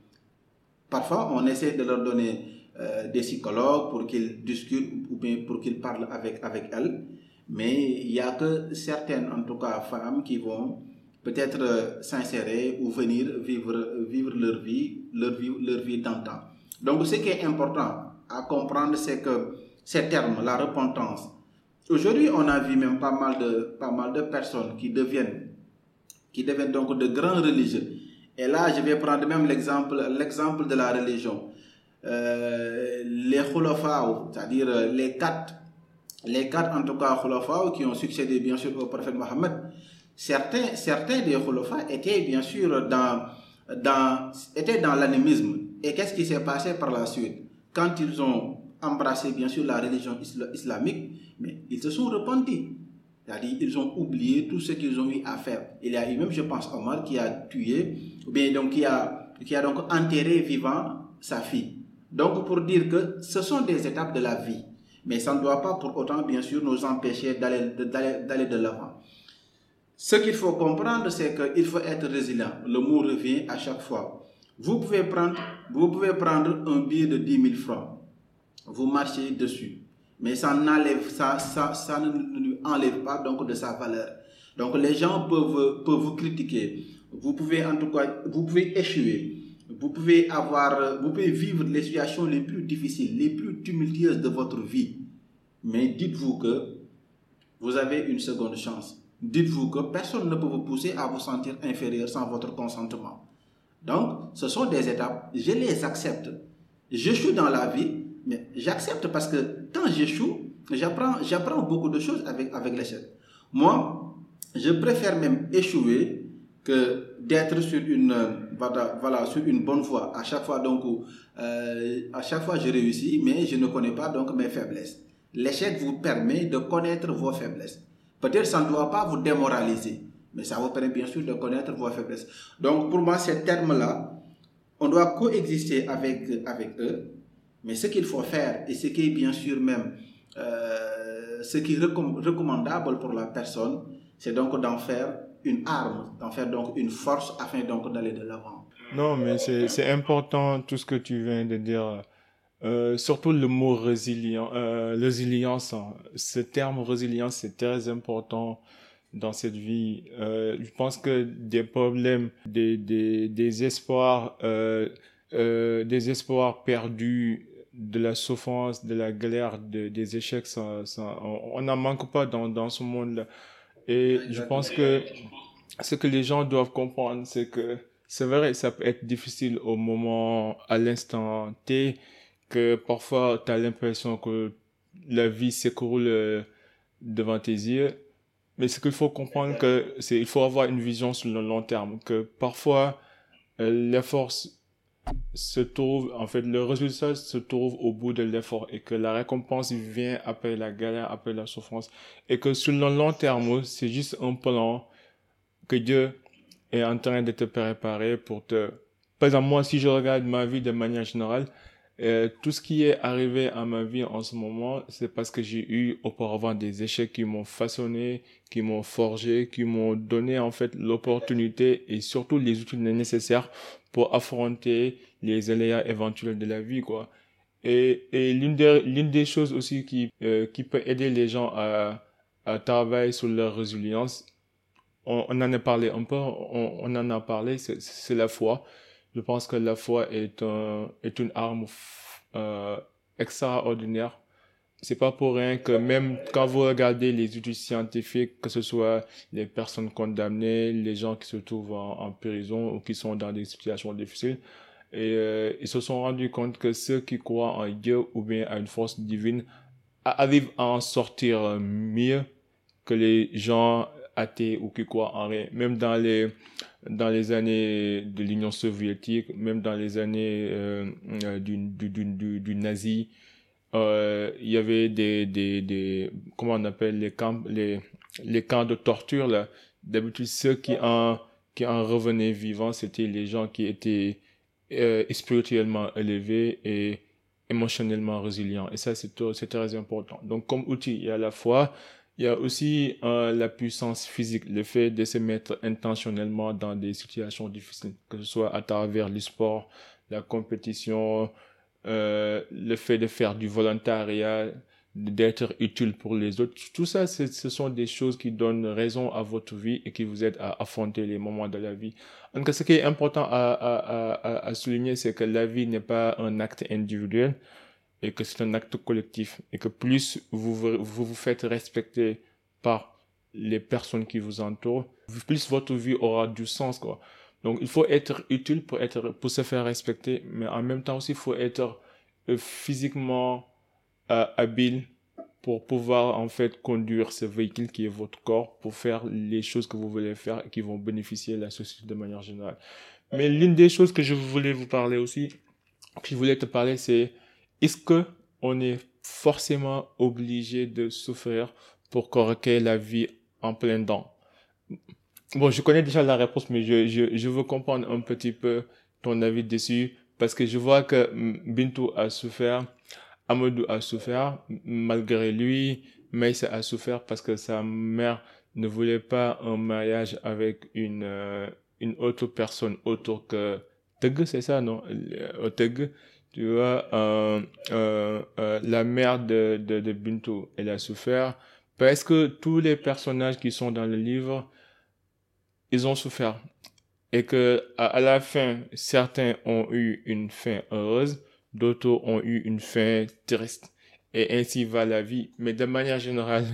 Parfois, on essaie de leur donner euh, des psychologues pour qu'ils discutent ou pour qu'ils parlent avec, avec elles. Mais il n'y a que certaines, en tout cas, femmes qui vont peut-être euh, s'insérer ou venir vivre, vivre leur vie, leur vie, leur vie d'antan. Donc, ce qui est important à comprendre, c'est que ces termes, la repentance, aujourd'hui, on a vu même pas mal de, pas mal de personnes qui deviennent, qui deviennent donc de grands religieux. Et là, je vais prendre même l'exemple, l'exemple de la religion. Euh, les khulafa'ou, c'est-à-dire les quatre, les quatre en tout cas khulafa'ou qui ont succédé bien sûr au prophète Mohammed, certains, certains des Khulafas étaient bien sûr dans, dans, étaient dans l'animisme. Et qu'est-ce qui s'est passé par la suite? Quand ils ont embrassé bien sûr la religion islamique, mais ils se sont repentis. C'est-à-dire, ils ont oublié tout ce qu'ils ont eu à faire. Il y a eu même, je pense, Omar qui a tué, ou bien donc qui a, qui a donc enterré vivant sa fille. Donc, pour dire que ce sont des étapes de la vie. Mais ça ne doit pas pour autant, bien sûr, nous empêcher d'aller de l'avant. Ce qu'il faut comprendre, c'est qu'il faut être résilient. Le mot revient à chaque fois. Vous pouvez prendre, vous pouvez prendre un billet de 10 000 francs. Vous marchez dessus. Mais ça, ça, ça, ça ne lui enlève pas donc de sa valeur. Donc les gens peuvent, peuvent vous critiquer. Vous pouvez en tout cas, vous pouvez échouer. Vous pouvez avoir, vous pouvez vivre les situations les plus difficiles, les plus tumultueuses de votre vie. Mais dites-vous que vous avez une seconde chance dites-vous que personne ne peut vous pousser à vous sentir inférieur sans votre consentement. Donc, ce sont des étapes, je les accepte. J'échoue dans la vie, mais j'accepte parce que quand j'échoue, j'apprends, j'apprends beaucoup de choses avec, avec l'échec. Moi, je préfère même échouer que d'être sur une, voilà, sur une bonne voie. À chaque fois, donc, euh, à chaque fois, je réussis, mais je ne connais pas donc mes faiblesses. L'échec vous permet de connaître vos faiblesses. Peut-être ça ne doit pas vous démoraliser, mais ça vous permet bien sûr de connaître vos faiblesses. Donc pour moi, ces termes-là, on doit coexister avec, avec eux, mais ce qu'il faut faire, et ce qui est bien sûr même euh, ce qui est recommandable pour la personne, c'est donc d'en faire une arme, d'en faire donc une force afin donc d'aller de l'avant. Non, mais c'est important tout ce que tu viens de dire. Euh, surtout le mot résilient, euh, résilience. Ce terme résilience, c'est très important dans cette vie. Euh, je pense que des problèmes, des, des, des espoirs, des espoirs perdus, de la souffrance, de la galère, de, des échecs, ça, ça, on n'en manque pas dans, dans ce monde-là. Et je pense que ce que les gens doivent comprendre, c'est que c'est vrai, ça peut être difficile au moment, à l'instant T, que parfois tu as l'impression que la vie s'écoule euh, devant tes yeux. Mais ce qu'il faut comprendre, que c'est il faut avoir une vision sur le long terme. Que parfois, euh, l'effort se trouve, en fait, le résultat se trouve au bout de l'effort et que la récompense vient après la galère, après la souffrance. Et que sur le long terme, c'est juste un plan que Dieu est en train de te préparer pour te... Par exemple, moi, si je regarde ma vie de manière générale, euh, tout ce qui est arrivé à ma vie en ce moment, c'est parce que j'ai eu auparavant des échecs qui m'ont façonné, qui m'ont forgé, qui m'ont donné en fait l'opportunité et surtout les outils nécessaires pour affronter les aléas éventuels de la vie, quoi. Et, et l'une des, l'une des choses aussi qui, euh, qui peut aider les gens à, à travailler sur leur résilience, on, en a parlé un peu, on en a parlé, c'est la foi je pense que la foi est, un, est une arme euh, extraordinaire. C'est pas pour rien que même quand vous regardez les études scientifiques, que ce soit les personnes condamnées, les gens qui se trouvent en, prison ou qui sont dans des situations difficiles, et euh, ils se sont rendus compte que ceux qui croient en Dieu ou bien à une force divine arrivent à en sortir mieux que les gens athées ou qui croient en rien. Même dans les, dans les années de l'Union soviétique, même dans les années euh, euh, du, du, du, nazi, euh, il y avait des, des, des, comment on appelle les camps, les, les camps de torture là. D'habitude, ceux qui en, qui en revenaient vivants, c'était les gens qui étaient euh, spirituellement élevés et émotionnellement résilients. Et ça, c'est très important. Donc, comme outil, il y a à la fois il y a aussi euh, la puissance physique, le fait de se mettre intentionnellement dans des situations difficiles, que ce soit à travers le sport, la compétition, euh, le fait de faire du volontariat, d'être utile pour les autres. Tout ça, ce sont des choses qui donnent raison à votre vie et qui vous aident à affronter les moments de la vie. En ce qui est important à, souligner, c'est que la vie n'est pas un acte individuel et que c'est un acte collectif et que plus vous, vous faites respecter par les personnes qui vous entourent, plus votre vie aura du sens quoi. Donc il faut être utile pour être pour se faire respecter, mais en même temps aussi il faut être euh, physiquement euh, habile pour pouvoir en fait conduire ce véhicule qui est votre corps pour faire les choses que vous voulez faire et qui vont bénéficier la société de manière générale. Mais l'une des choses que je voulais vous parler aussi, que je voulais te parler, c'est est-ce que on est forcément obligé de souffrir pour corriger la vie en plein dents Bon, je connais déjà la réponse, mais je, je, je veux comprendre un petit peu ton avis dessus parce que je vois que Bintou a souffert, Amadou a souffert, malgré lui, Maïs a souffert parce que sa mère ne voulait pas un mariage avec une, euh, une autre personne autre que Teg, c'est ça, non? Euh, Teg tu vois, euh, euh, euh, la mère de, de, de elle a souffert parce que tous les personnages qui sont dans le livre, ils ont souffert. Et que à, la fin, certains ont eu une fin heureuse, d'autres ont eu une fin triste. Et ainsi va la vie. Mais de manière générale,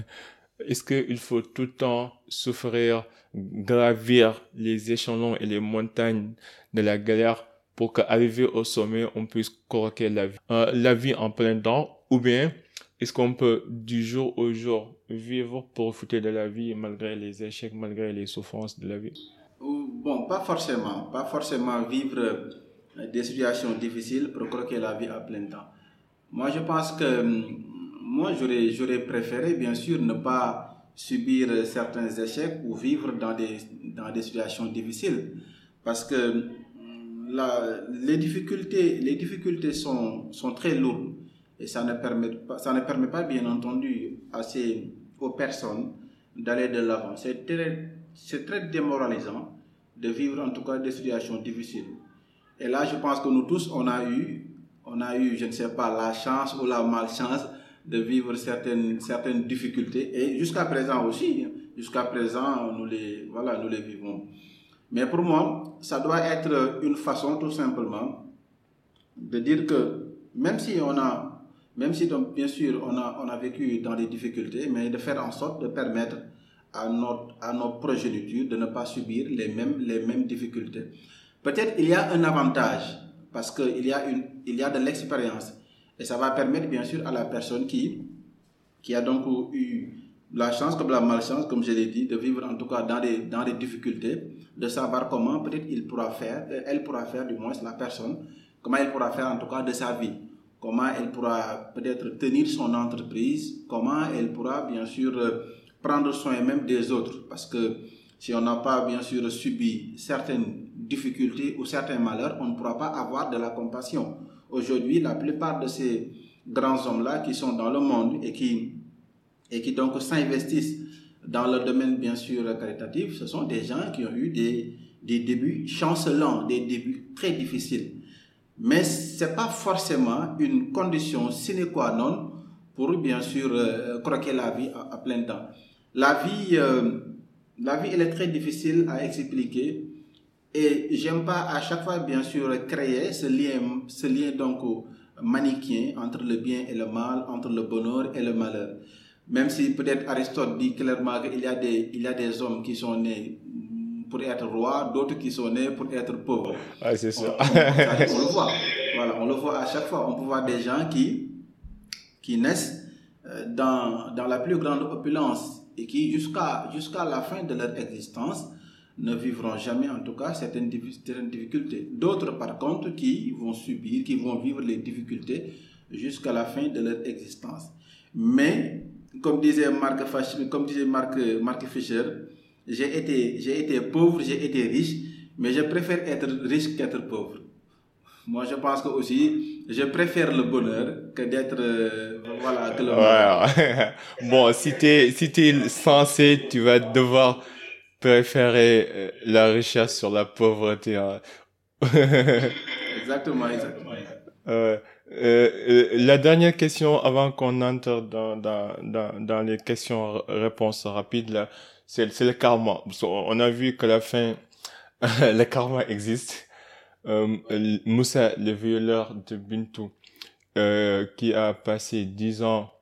est-ce qu'il faut tout le temps souffrir, gravir les échelons et les montagnes de la galère pour qu'arriver au sommet, on puisse corriger la vie, euh, la vie en plein temps, ou bien est-ce qu'on peut du jour au jour vivre, profiter de la vie malgré les échecs, malgré les souffrances de la vie? Bon, pas forcément, pas forcément vivre euh, des situations difficiles pour croquer la vie à plein temps. Moi, je pense que hum, moi, j'aurais, préféré, bien sûr, ne pas subir certains échecs ou vivre dans des, dans des situations difficiles. Parce que les difficultés, les difficultés sont, sont très lourdes et ça ne permet pas, ça ne permet pas bien entendu à ces, aux personnes d'aller de l'avant. C'est très, très démoralisant de vivre en tout cas des situations difficiles. Et là, je pense que nous tous, on a eu, on a eu, je ne sais pas, la chance ou la malchance de vivre certaines, certaines difficultés. Et jusqu'à présent aussi, jusqu'à présent, nous les, voilà, nous les vivons. Mais pour moi, ça doit être une façon tout simplement de dire que même si on a, même si donc, bien sûr on a, on a vécu dans des difficultés, mais de faire en sorte de permettre à notre, à notre progéniture de ne pas subir les mêmes, les mêmes difficultés. Peut-être il y a un avantage parce qu'il y, a y a de l'expérience et ça va permettre bien sûr à la personne qui, qui a donc eu la chance comme la malchance, comme je l'ai dit, de vivre en tout cas dans des, dans des difficultés, de savoir comment peut-être il pourra faire, elle pourra faire du moins la personne, comment elle pourra faire en tout cas de sa vie, comment elle pourra peut-être tenir son entreprise, comment elle pourra bien sûr euh, prendre soin même des autres, parce que si on n'a pas bien sûr subi certaines difficultés ou certains malheurs, on ne pourra pas avoir de la compassion. Aujourd'hui, la plupart de ces grands hommes-là qui sont dans le monde et qui et qui donc s'investissent dans le domaine bien sûr caritatif, ce sont des gens qui ont eu des, des débuts chancelants, des débuts très difficiles. Mais ce n'est pas forcément une condition sine qua non pour bien sûr euh, croquer la vie à, plein temps. La vie, euh, la vie elle est très difficile à expliquer et j'aime pas à chaque fois bien sûr créer ce lien, ce lien donc manichéen entre le bien et le mal, entre le bonheur et le malheur. Même si peut-être Aristote dit clairement qu'il y, a des, il y a des hommes qui sont nés pour être rois, d'autres qui sont nés pour être pauvres. Ah, c'est ça. On, on, le voit. Voilà, on le voit à chaque fois. On peut voir des gens qui, qui naissent euh, dans, dans la plus grande opulence et qui, jusqu'à jusqu'à la fin de leur existence, ne vivront jamais, en tout cas, certaines, certaines difficultés. D'autres, par contre, qui vont subir, qui vont vivre les difficultés jusqu'à la fin de leur existence. Mais, comme disait Marc, comme disait Marc, Marc Fischer, j'ai été, j'ai été pauvre, j'ai été riche, mais je préfère être riche qu'être pauvre. Moi, je pense que aussi, je préfère le bonheur que d'être, euh, voilà, que le ouais. bon, si tu si es censé, tu vas devoir préférer euh, la richesse sur la pauvreté. Hein. exactement, exactement. Euh, euh, la dernière question avant qu'on entre dans, dans, dans, dans les questions-réponses rapides, c'est, c'est le karma. On a vu que la fin, le karma existe. Euh, Moussa, le violeur de Bintou, euh, qui a passé dix ans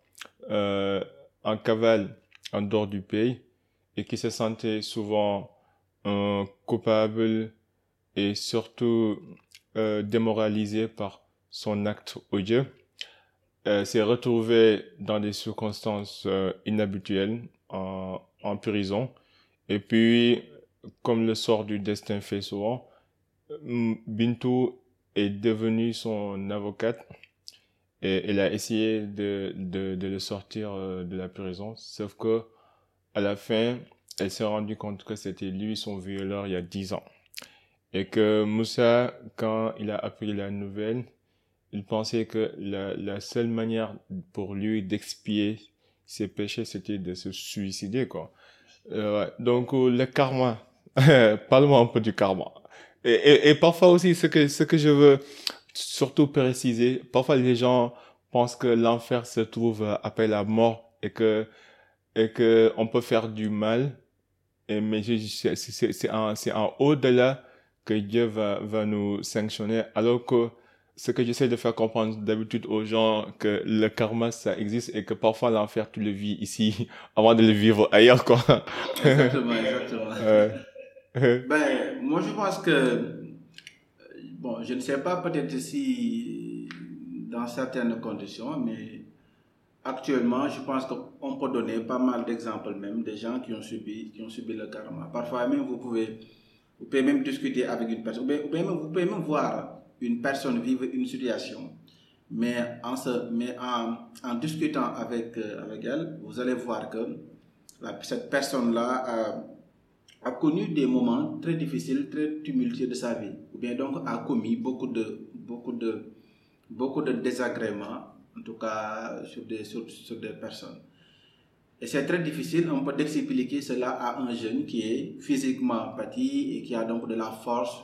euh, en cavale en dehors du pays et qui se sentait souvent euh, coupable et surtout euh, démoralisé par son acte odieux, euh, s'est retrouvé dans des circonstances euh, inhabituelles en, en prison. Et puis, comme le sort du destin fait souvent, Bintou est devenue son avocate et elle a essayé de, de, de le sortir euh, de la prison. Sauf que, à la fin, elle s'est rendue compte que c'était lui son violeur il y a dix ans. Et que Moussa, quand il a appris la nouvelle, il pensait que la, la seule manière pour lui d'expier ses péchés, c'était de se suicider, quoi. Euh, donc, le karma. Parle-moi un peu du karma. Et, et, et, parfois aussi, ce que, ce que je veux surtout préciser, parfois les gens pensent que l'enfer se trouve après la mort et que, et que on peut faire du mal. Et, mais c'est en, en au-delà que Dieu va, va nous sanctionner, alors que ce que j'essaie de faire comprendre d'habitude aux gens que le karma ça existe et que parfois l'enfer tu le vis ici avant de le vivre ailleurs quoi. Exactement, exactement. ben moi je pense que bon je ne sais pas peut-être si dans certaines conditions mais actuellement je pense qu'on peut donner pas mal d'exemples même des gens qui ont subi qui ont subi le karma. Parfois même vous pouvez vous pouvez même discuter avec une personne, vous pouvez même, vous pouvez même voir une personne vivre une situation, mais en, se, mais en, en discutant avec, euh, avec elle, vous allez voir que cette personne-là a, a, connu des moments très difficiles, très tumultueux de sa vie, ou bien donc a commis beaucoup de, beaucoup de, beaucoup de désagréments, en tout cas sur des, sur, sur des personnes. Et c'est très difficile un peu d'expliquer cela à un jeune qui est physiquement bâti et qui a donc de la force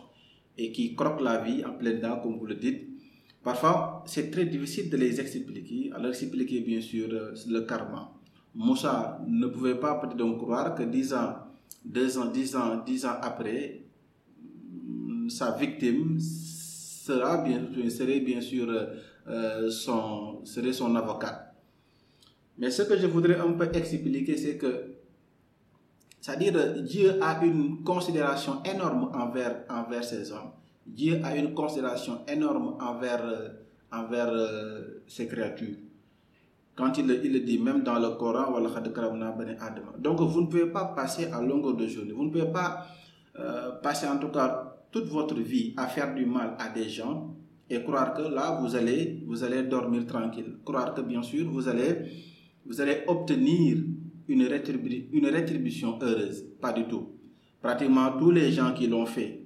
et qui croque la vie en plein dents, comme vous le dites. Parfois, c'est très difficile de les expliquer. Alors, expliquer bien sûr le karma. Moussa ne pouvait pas peut-être croire que dix ans, deux ans, dix ans, dix ans après, sa victime sera bien, serait bien sûr euh, son, serait son avocat. Mais ce que je voudrais un peu expliquer, c'est que, c'est-à-dire, Dieu a une considération énorme envers, envers ces hommes. Dieu a une considération énorme envers, envers euh, ses créatures. Quand il, il le dit, même dans le Coran, donc vous ne pouvez pas passer à longueur de journée, vous ne pouvez pas euh, passer en tout cas toute votre vie à faire du mal à des gens et croire que là, vous allez, vous allez dormir tranquille. Croire que bien sûr, vous allez vous allez obtenir une, rétribu une rétribution heureuse. Pas du tout. Pratiquement tous les gens qui l'ont fait,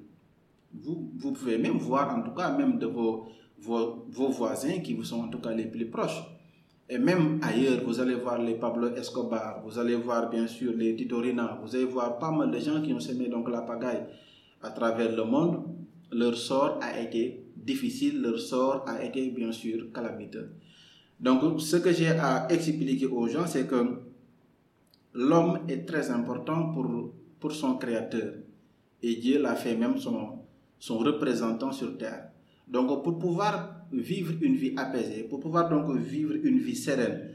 vous, vous pouvez même voir, en tout cas, même de vos, vos, vos, voisins qui vous sont en tout cas les plus proches. Et même ailleurs, vous allez voir les Pablo Escobar, vous allez voir bien sûr les Tito Rina, vous allez voir pas mal de gens qui ont semé donc la pagaille à travers le monde. Leur sort a été difficile, leur sort a été bien sûr calamiteux. Donc, ce que j'ai à expliquer aux gens, c'est que l'homme est très important pour, pour son créateur. Et Dieu l'a fait même son, son représentant sur terre. Donc, pour pouvoir vivre une vie apaisée, pour pouvoir donc vivre une vie sereine,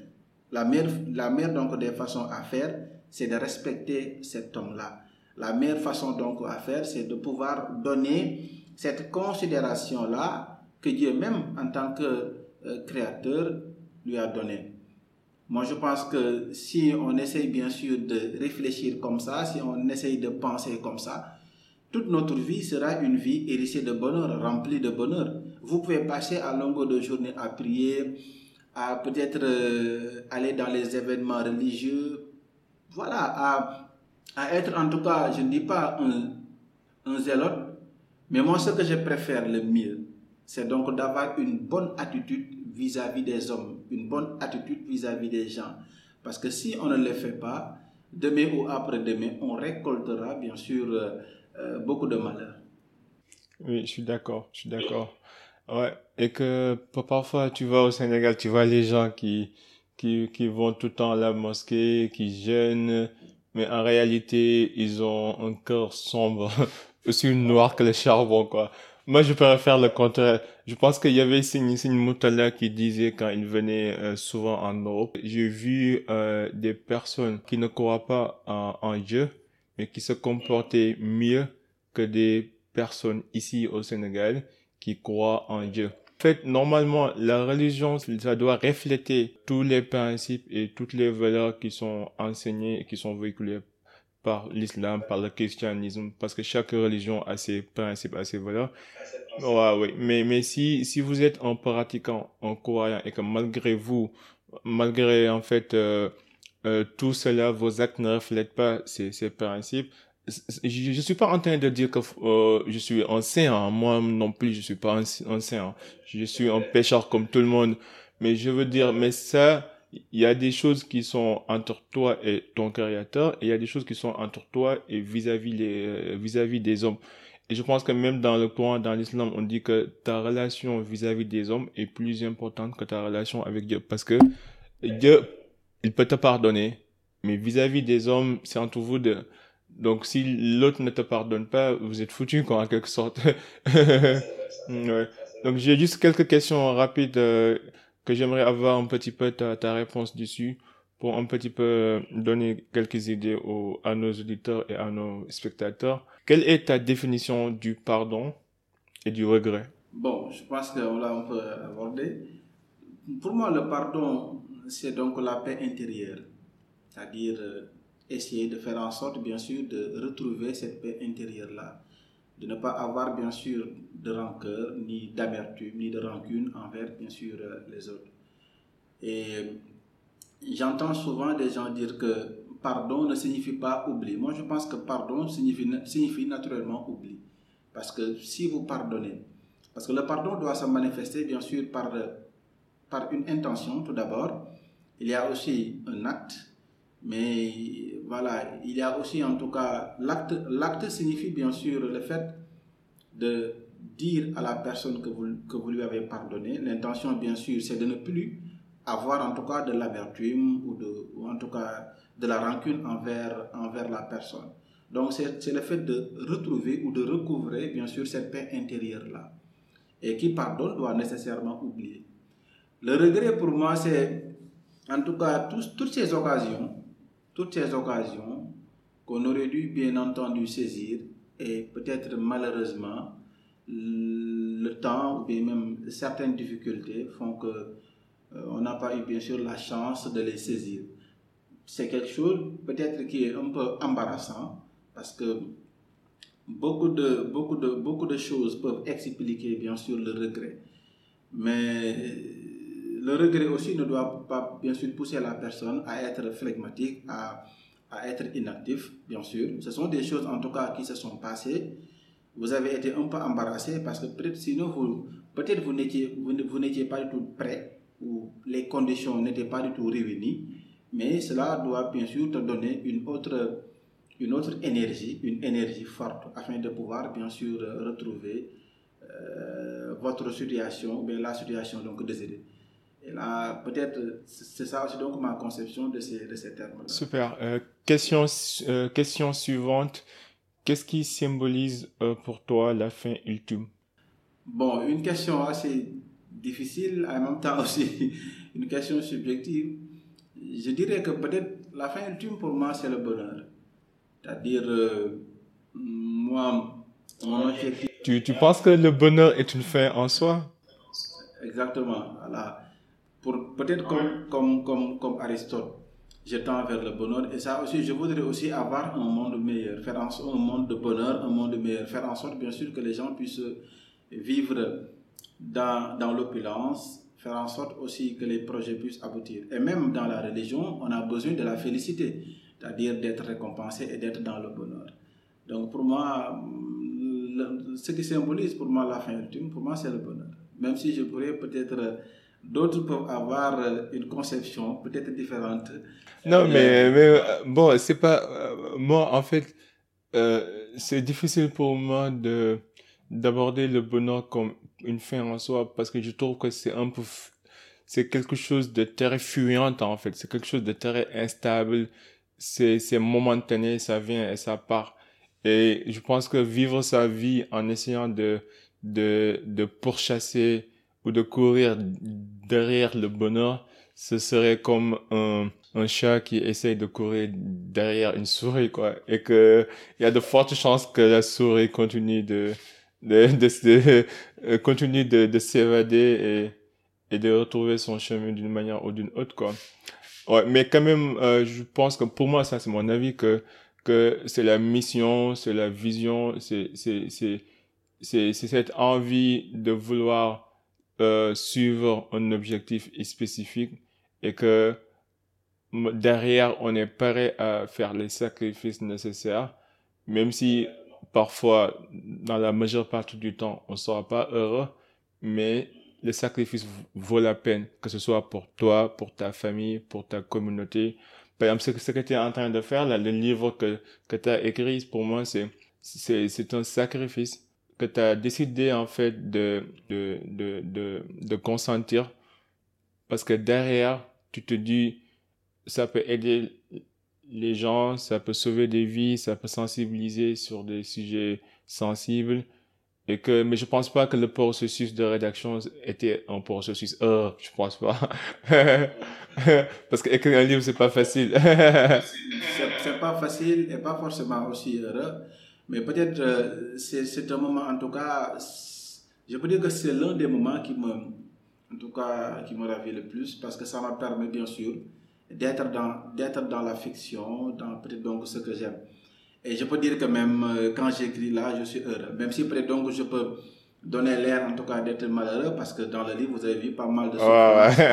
la meilleure, la meilleure donc des façons à faire, c'est de respecter cet homme-là. La meilleure façon donc à faire, c'est de pouvoir donner cette considération-là que Dieu même en tant que euh, créateur lui a donnée. Moi, je pense que si on essaye bien sûr de réfléchir comme ça, si on essaye de penser comme ça, toute notre vie sera une vie hérissée de bonheur, remplie de bonheur. Vous pouvez passer à longueur de journée à prier, à peut-être euh, aller dans les événements religieux, voilà, à, à, être en tout cas, je ne dis pas un, un zélote, mais moi ce que je préfère le mieux, c'est donc d'avoir une bonne attitude vis-à-vis des hommes, une bonne attitude vis-à-vis des gens. Parce que si on ne le fait pas, demain ou après-demain, on récoltera bien sûr euh, euh, beaucoup de malheur. Oui, je suis d'accord, je suis d'accord. Ouais, et que parfois tu vas au Sénégal, tu vois les gens qui, qui, qui vont tout le temps à la mosquée, qui gênent, mais en réalité, ils ont un cœur sombre, aussi noir que le charbon, quoi. Moi, je préfère le contraire. Je pense qu'il y avait Signe Moutala qui disait quand il venait euh, souvent en Europe, j'ai vu euh, des personnes qui ne croient pas en, en Dieu, mais qui se comportaient mieux que des personnes ici au Sénégal qui croient en Dieu. En fait, normalement, la religion, ça doit refléter tous les principes et toutes les valeurs qui sont enseignées et qui sont véhiculées par l'islam, par le christianisme, parce que chaque religion a ses principes, a ses valeurs. Ouais, oui. Mais, mais si, si vous êtes un pratiquant, un croyant, et que malgré vous, malgré, en fait, euh, euh, tout cela, vos actes ne reflètent pas ces, ces principes, je, ne suis pas en train de dire que euh, je suis un saint. Moi non plus, je suis pas un, saint. Je suis un pécheur comme tout le monde. Mais je veux dire, mais ça, il y a des choses qui sont entre toi et ton créateur, et il y a des choses qui sont entre toi et vis-à-vis les euh, vis-à-vis des hommes. Et je pense que même dans le Coran, dans l'islam, on dit que ta relation vis-à-vis des hommes est plus importante que ta relation avec Dieu. Parce que Dieu, il peut te pardonner, mais vis-à-vis des hommes, c'est entre vous deux. Donc si l'autre ne te pardonne pas, vous êtes foutu quoi en quelque sorte. ouais. Donc j'ai juste quelques questions rapides euh, que j'aimerais avoir un petit peu ta, réponse dessus pour un petit peu donner quelques idées aux, à nos auditeurs et à nos spectateurs. Quelle est ta définition du pardon et du regret? Bon, je pense qu'on l'a un peu abordé. Pour moi, le pardon, c'est donc la paix intérieure. C'est-à-dire euh, essayer de faire en sorte, bien sûr, de retrouver cette paix intérieure-là, de ne pas avoir, bien sûr, de rancœur, ni d'amertume, ni de rancune envers, bien sûr, euh, les autres. Et j'entends souvent des gens dire que pardon ne signifie pas oubli. Moi, je pense que pardon signifie, signifie naturellement oubli. Parce que si vous pardonnez, parce que le pardon doit se manifester, bien sûr, par, par une intention, tout d'abord. Il y a aussi un acte mais voilà, il y a aussi en tout cas, l'acte, l'acte signifie bien sûr le fait de dire à la personne que vous, que vous lui avez pardonné. L'intention bien sûr c'est de ne plus avoir en tout cas de l'amertume ou, ou en tout cas de la rancune envers, envers la personne. Donc c'est, le fait de retrouver ou de recouvrer bien sûr cette paix intérieure-là. Et qui pardonne doit nécessairement oublier. Le regret pour moi c'est en tout cas toutes ces occasions toutes ces occasions qu'on aurait dû bien entendu saisir et peut-être malheureusement le temps ou bien même certaines difficultés font que euh, on n'a pas eu bien sûr la chance de les saisir. C'est quelque chose peut-être qui est un peu embarrassant parce que beaucoup de, beaucoup, de, beaucoup de choses peuvent expliquer bien sûr le regret. Mais le regret aussi ne doit pas, bien sûr, pousser la personne à être flegmatique, à, à être inactif, bien sûr. Ce sont des choses, en tout cas, qui se sont passées. Vous avez été un peu embarrassé parce que sinon, peut-être vous n'étiez, vous, n'étiez pas du tout prêt ou les conditions n'étaient pas du tout réunies. Mais cela doit, bien sûr, te donner une autre, une autre énergie, une énergie forte afin de pouvoir, bien sûr, retrouver euh, votre situation ou bien la situation donc désirée. Et là, peut-être, c'est ça aussi donc ma conception de ces, de ces termes-là. Super. Euh, question, euh, question suivante. Qu'est-ce qui symbolise euh, pour toi la fin ultime? Bon, une question assez difficile, en même temps aussi une question subjective. Je dirais que peut-être la fin ultime pour moi, c'est le bonheur. C'est-à-dire, moi, mon objectif. Tu, tu penses que le bonheur est une fin en soi? Exactement. Voilà. Pour, peut-être comme, comme, comme, comme Aristote, je tends vers le bonheur. Et ça aussi, je voudrais aussi avoir un monde meilleur, faire en sorte un monde de bonheur, un monde meilleur, faire en sorte, bien sûr, que les gens puissent vivre dans, dans l'opulence, faire en sorte aussi que les projets puissent aboutir. Et même dans la religion, on a besoin de la félicité, c'est-à-dire d'être récompensé et d'être dans le bonheur. Donc pour moi, ce qui symbolise pour moi la fin ultime, pour moi c'est le bonheur. Même si je pourrais peut-être, d'autres peuvent avoir une conception peut-être différente. Non, mais, mais euh, bon, c'est pas, euh, moi en fait, euh, c'est difficile pour moi de d'aborder le bonheur comme une fin en soi parce que je trouve que c'est un peu c'est quelque chose de très fuyant en fait. C'est quelque chose de très instable. C'est c'est momentané ça vient et ça part. Et je pense que vivre sa vie en essayant de de de pourchasser ou de courir derrière le bonheur ce serait comme un un chat qui essaye de courir derrière une souris quoi et que il y a de fortes chances que la souris continue de de, de, euh, de, de s'évader et, et de retrouver son chemin d'une manière ou d'une autre, quoi. Ouais, mais quand même, euh, je pense que pour moi, ça, c'est mon avis, que, que c'est la mission, c'est la vision, c'est, c'est, c'est, c'est cette envie de vouloir euh, suivre un objectif spécifique et que derrière, on est prêt à faire les sacrifices nécessaires, même si parfois, dans la majeure partie du temps, on ne sera pas heureux, mais le sacrifice vaut la peine, que ce soit pour toi, pour ta famille, pour ta communauté. Par exemple, ce que, ce que tu es en train de faire, là, le livre que, que tu as écrit, pour moi, c'est, c'est, c'est un sacrifice que tu as décidé, en fait, de, de, de, de, consentir. Parce que derrière, tu te dis, ça peut aider les gens, ça peut sauver des vies, ça peut sensibiliser sur des sujets sensibles. Et que, mais je pense pas que le processus de rédaction était un processus heureux, je pense pas. Parce qu'écrire un livre, c'est pas facile. c'est pas facile et pas forcément aussi heureux. Mais peut-être, euh, c'est un moment, en tout cas, je peux dire que c'est l'un des moments qui me, en tout cas, qui me ravit le plus parce que ça m'a permis, bien sûr, d'être dans, d'être dans la fiction, dans peut-être donc ce que j'aime. Et je peux dire que même euh, quand j'écris là, je suis heureux. Même si peut-être donc je peux donner l'air en tout cas d'être malheureux parce que dans le livre vous avez vu pas mal de choses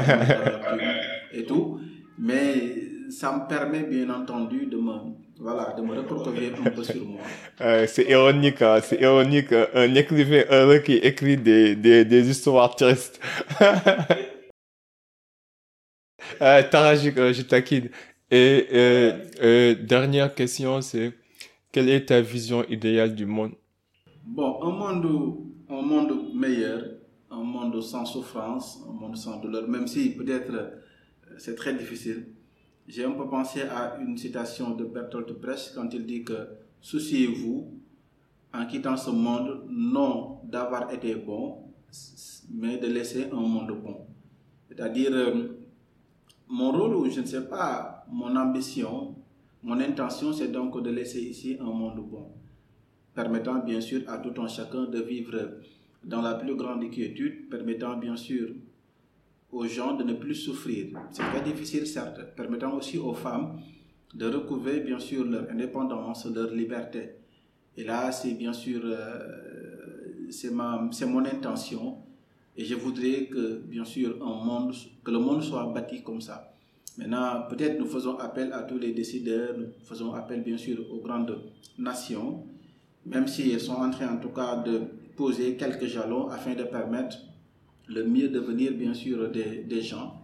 et tout. Mais ça me permet bien entendu de me, voilà, de me recouvrir un peu sur moi. Euh, c'est ironique, hein, c'est ironique. Un écrivain heureux qui écrit des, des, des histoires tristes. Euh, Tarajik, euh, je taquine. Et euh, euh, dernière question, c'est quelle est ta vision idéale du monde? Bon, un monde, un monde meilleur, un monde sans souffrance, un monde sans douleur, même si peut-être c'est très difficile. J'ai un peu pensé à une citation de Bertolt Brecht quand il dit que souciez-vous en quittant ce monde non d'avoir été bon, mais de laisser un monde bon. C'est-à-dire, mon rôle, ou je ne sais pas, mon ambition, mon intention, c'est donc de laisser ici un monde bon, permettant bien sûr à tout un chacun de vivre dans la plus grande quiétude, permettant bien sûr aux gens de ne plus souffrir. C'est très difficile, certes, permettant aussi aux femmes de recouvrir bien sûr leur indépendance, leur liberté. Et là, c'est bien sûr, euh, c'est mon intention et je voudrais que, bien sûr, un monde, que le monde soit bâti comme ça. Maintenant, peut-être nous faisons appel à tous les décideurs, nous faisons appel, bien sûr, aux grandes nations, même si elles sont en train, en tout cas, de poser quelques jalons afin de permettre le mieux devenir, bien sûr, des, gens.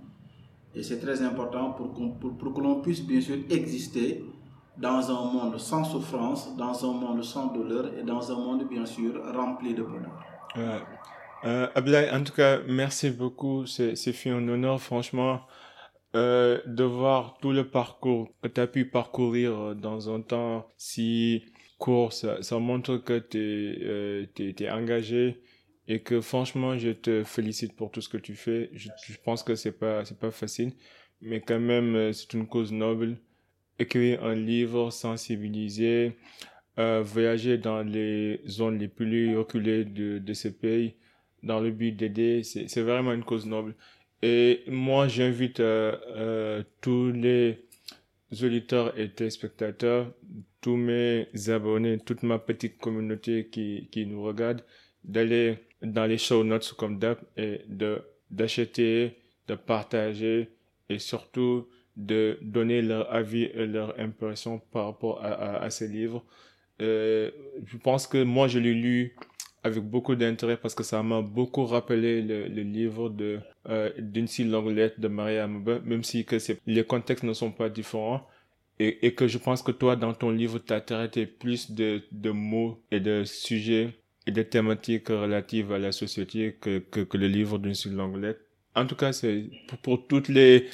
Et c'est très important pour, pour, que l'on puisse, bien sûr, exister dans un monde sans souffrance, dans un monde sans douleur et dans un monde, bien sûr, rempli de bonheur. Ouais. Euh, en tout cas, merci beaucoup. C'est, un honneur, franchement, euh, de voir tout le parcours que tu as pu parcourir euh, dans un temps si court. Ça, ça montre que tu es, euh, engagé et que franchement, je te félicite pour tout ce que tu fais. Je, je pense que c'est pas, c'est pas facile, mais quand même, euh, c'est une cause noble. Écrire un livre, sensibiliser, euh, voyager dans les zones les plus reculées de, de ce pays, dans le but d'aider, c'est, vraiment une cause noble. Et moi, j'invite euh, tous les auditeurs et téléspectateurs, tous mes abonnés, toute ma petite communauté qui, qui nous regarde, d'aller dans les show notes comme d'hab et de d'acheter, de partager et surtout de donner leur avis et leur impression par rapport à, ces livres. Euh, je pense que moi, je l'ai lu avec beaucoup d'intérêt parce que ça m'a beaucoup rappelé le, livre de euh, d'une si longue lettre de Maria Amoube, même si que les contextes ne sont pas différents. Et, et que je pense que toi, dans ton livre, tu as traité plus de, de mots et de sujets et des thématiques relatives à la société que, que, que le livre d'une seule lettre. En tout cas, c'est pour, pour, toutes les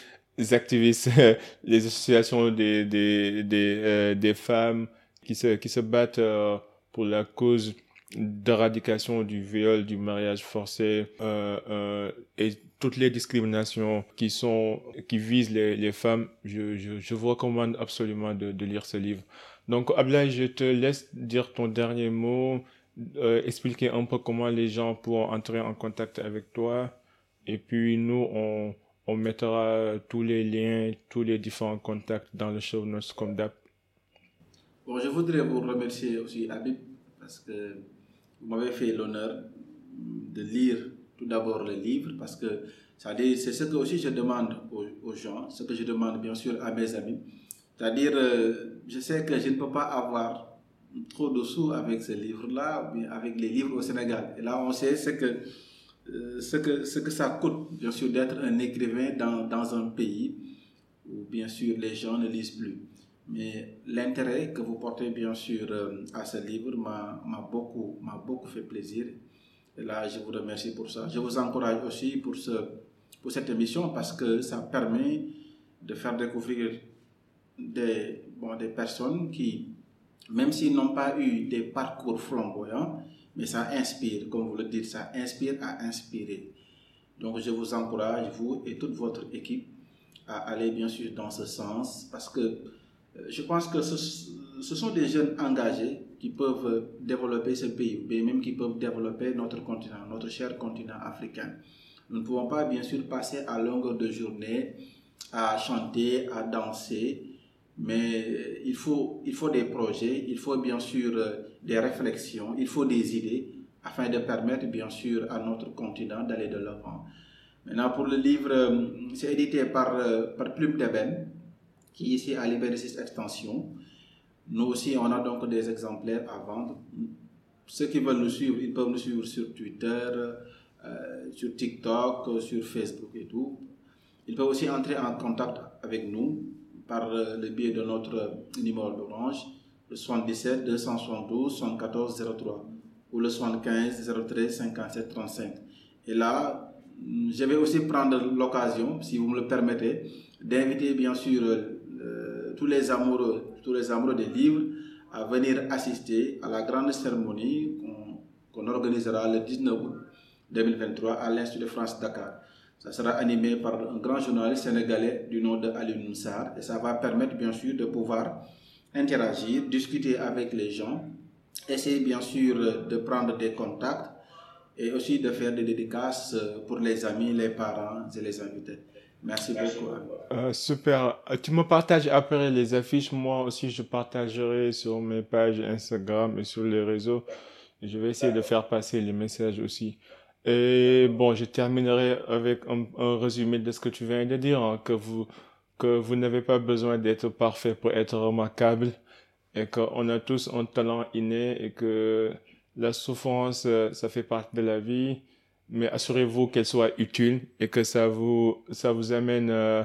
activistes, les associations des, des, des, euh, des femmes qui se, qui se battent euh, pour la cause d'éradication du viol, du mariage forcé euh, euh, et toutes les discriminations qui sont qui visent les, les femmes, je, je, je vous recommande absolument de, de lire ce livre. Donc Ablaï, je te laisse dire ton dernier mot, euh, expliquer un peu comment les gens pourront entrer en contact avec toi. Et puis nous, on, on mettra tous les liens, tous les différents contacts dans le show notes comme d'hab. Bon, je voudrais vous remercier aussi, Habib, parce que vous m'avez fait l'honneur de lire tout d'abord le livre, parce que c'est ce que aussi je demande aux, aux, gens, ce que je demande bien sûr à mes amis. C'est-à-dire, euh, je sais que je ne peux pas avoir trop de sous avec ce livre-là, mais avec les livres au Sénégal. Et là, on sait ce que, euh, que, ce que ça coûte, bien sûr, d'être un écrivain dans, dans un pays où, bien sûr, les gens ne lisent plus. Mais l'intérêt que vous portez, bien sûr, euh, à ce livre m'a beaucoup, beaucoup fait plaisir. Et là, je vous remercie pour ça. Je vous encourage aussi pour, ce, pour cette émission parce que ça permet de faire découvrir des, bon, des personnes qui même s'ils n'ont pas eu des parcours flamboyants, mais ça inspire, comme vous le dites, ça inspire à inspirer. Donc je vous encourage, vous et toute votre équipe, à aller bien sûr dans ce sens, parce que euh, je pense que ce, sont des jeunes engagés qui peuvent développer ce pays, mais même qui peuvent développer notre continent, notre cher continent africain. Nous ne pouvons pas bien sûr passer à longueur de journée à chanter, à danser, mais il faut, il faut des projets, il faut bien sûr euh, des réflexions, il faut des idées afin de permettre bien sûr à notre continent d'aller de l'avant. Maintenant, pour le livre, euh, c'est édité par, euh, par Plume d'Ébène, qui est ici à 6 Extension. Nous aussi, on a donc des exemplaires à vendre. Ceux qui veulent nous suivre, ils peuvent nous suivre sur Twitter, sur TikTok, sur Facebook et tout. Ils peuvent aussi entrer en contact avec nous par le biais de notre numéro d'orange, le 77 272 74 03 ou le 75 013 57 35. Et là, je vais aussi prendre l'occasion, si vous me le permettez, d'inviter bien sûr euh, tous les amoureux, tous les amoureux des livres à venir assister à la grande cérémonie qu'on qu organisera le 19 août 2023 à l'Institut de France Dakar. Ça sera animé par un grand journaliste sénégalais du nom de Ali Moussar et ça va permettre bien sûr de pouvoir interagir, discuter avec les gens, essayer bien sûr de prendre des contacts et aussi de faire des dédicaces pour les amis, les parents et les invités. Merci beaucoup. Euh, super. Tu me partages après les affiches. Moi aussi, je partagerai sur mes pages Instagram et sur les réseaux. Je vais essayer de faire passer les messages aussi. Et bon, je terminerai avec un, résumé de ce que tu viens de dire, hein, que vous, que vous n'avez pas besoin d'être parfait pour être remarquable et qu'on a tous un talent inné et que la souffrance, euh, ça fait partie de la vie, mais assurez-vous qu'elle soit utile et que ça vous, ça vous amène euh,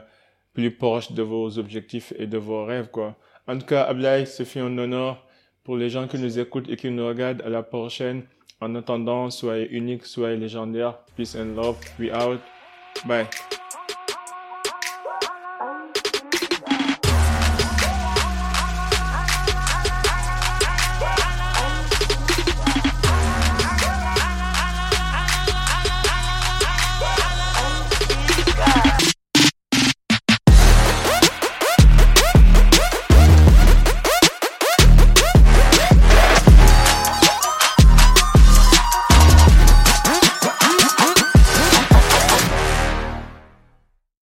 plus proche de vos objectifs et de vos rêves, quoi. En tout cas, Ablaï, ce fut un honneur pour les gens qui nous écoutent et qui nous regardent. À la prochaine. En attendant, soyez unique, soyez légendaire. Peace and love. We out. Bye.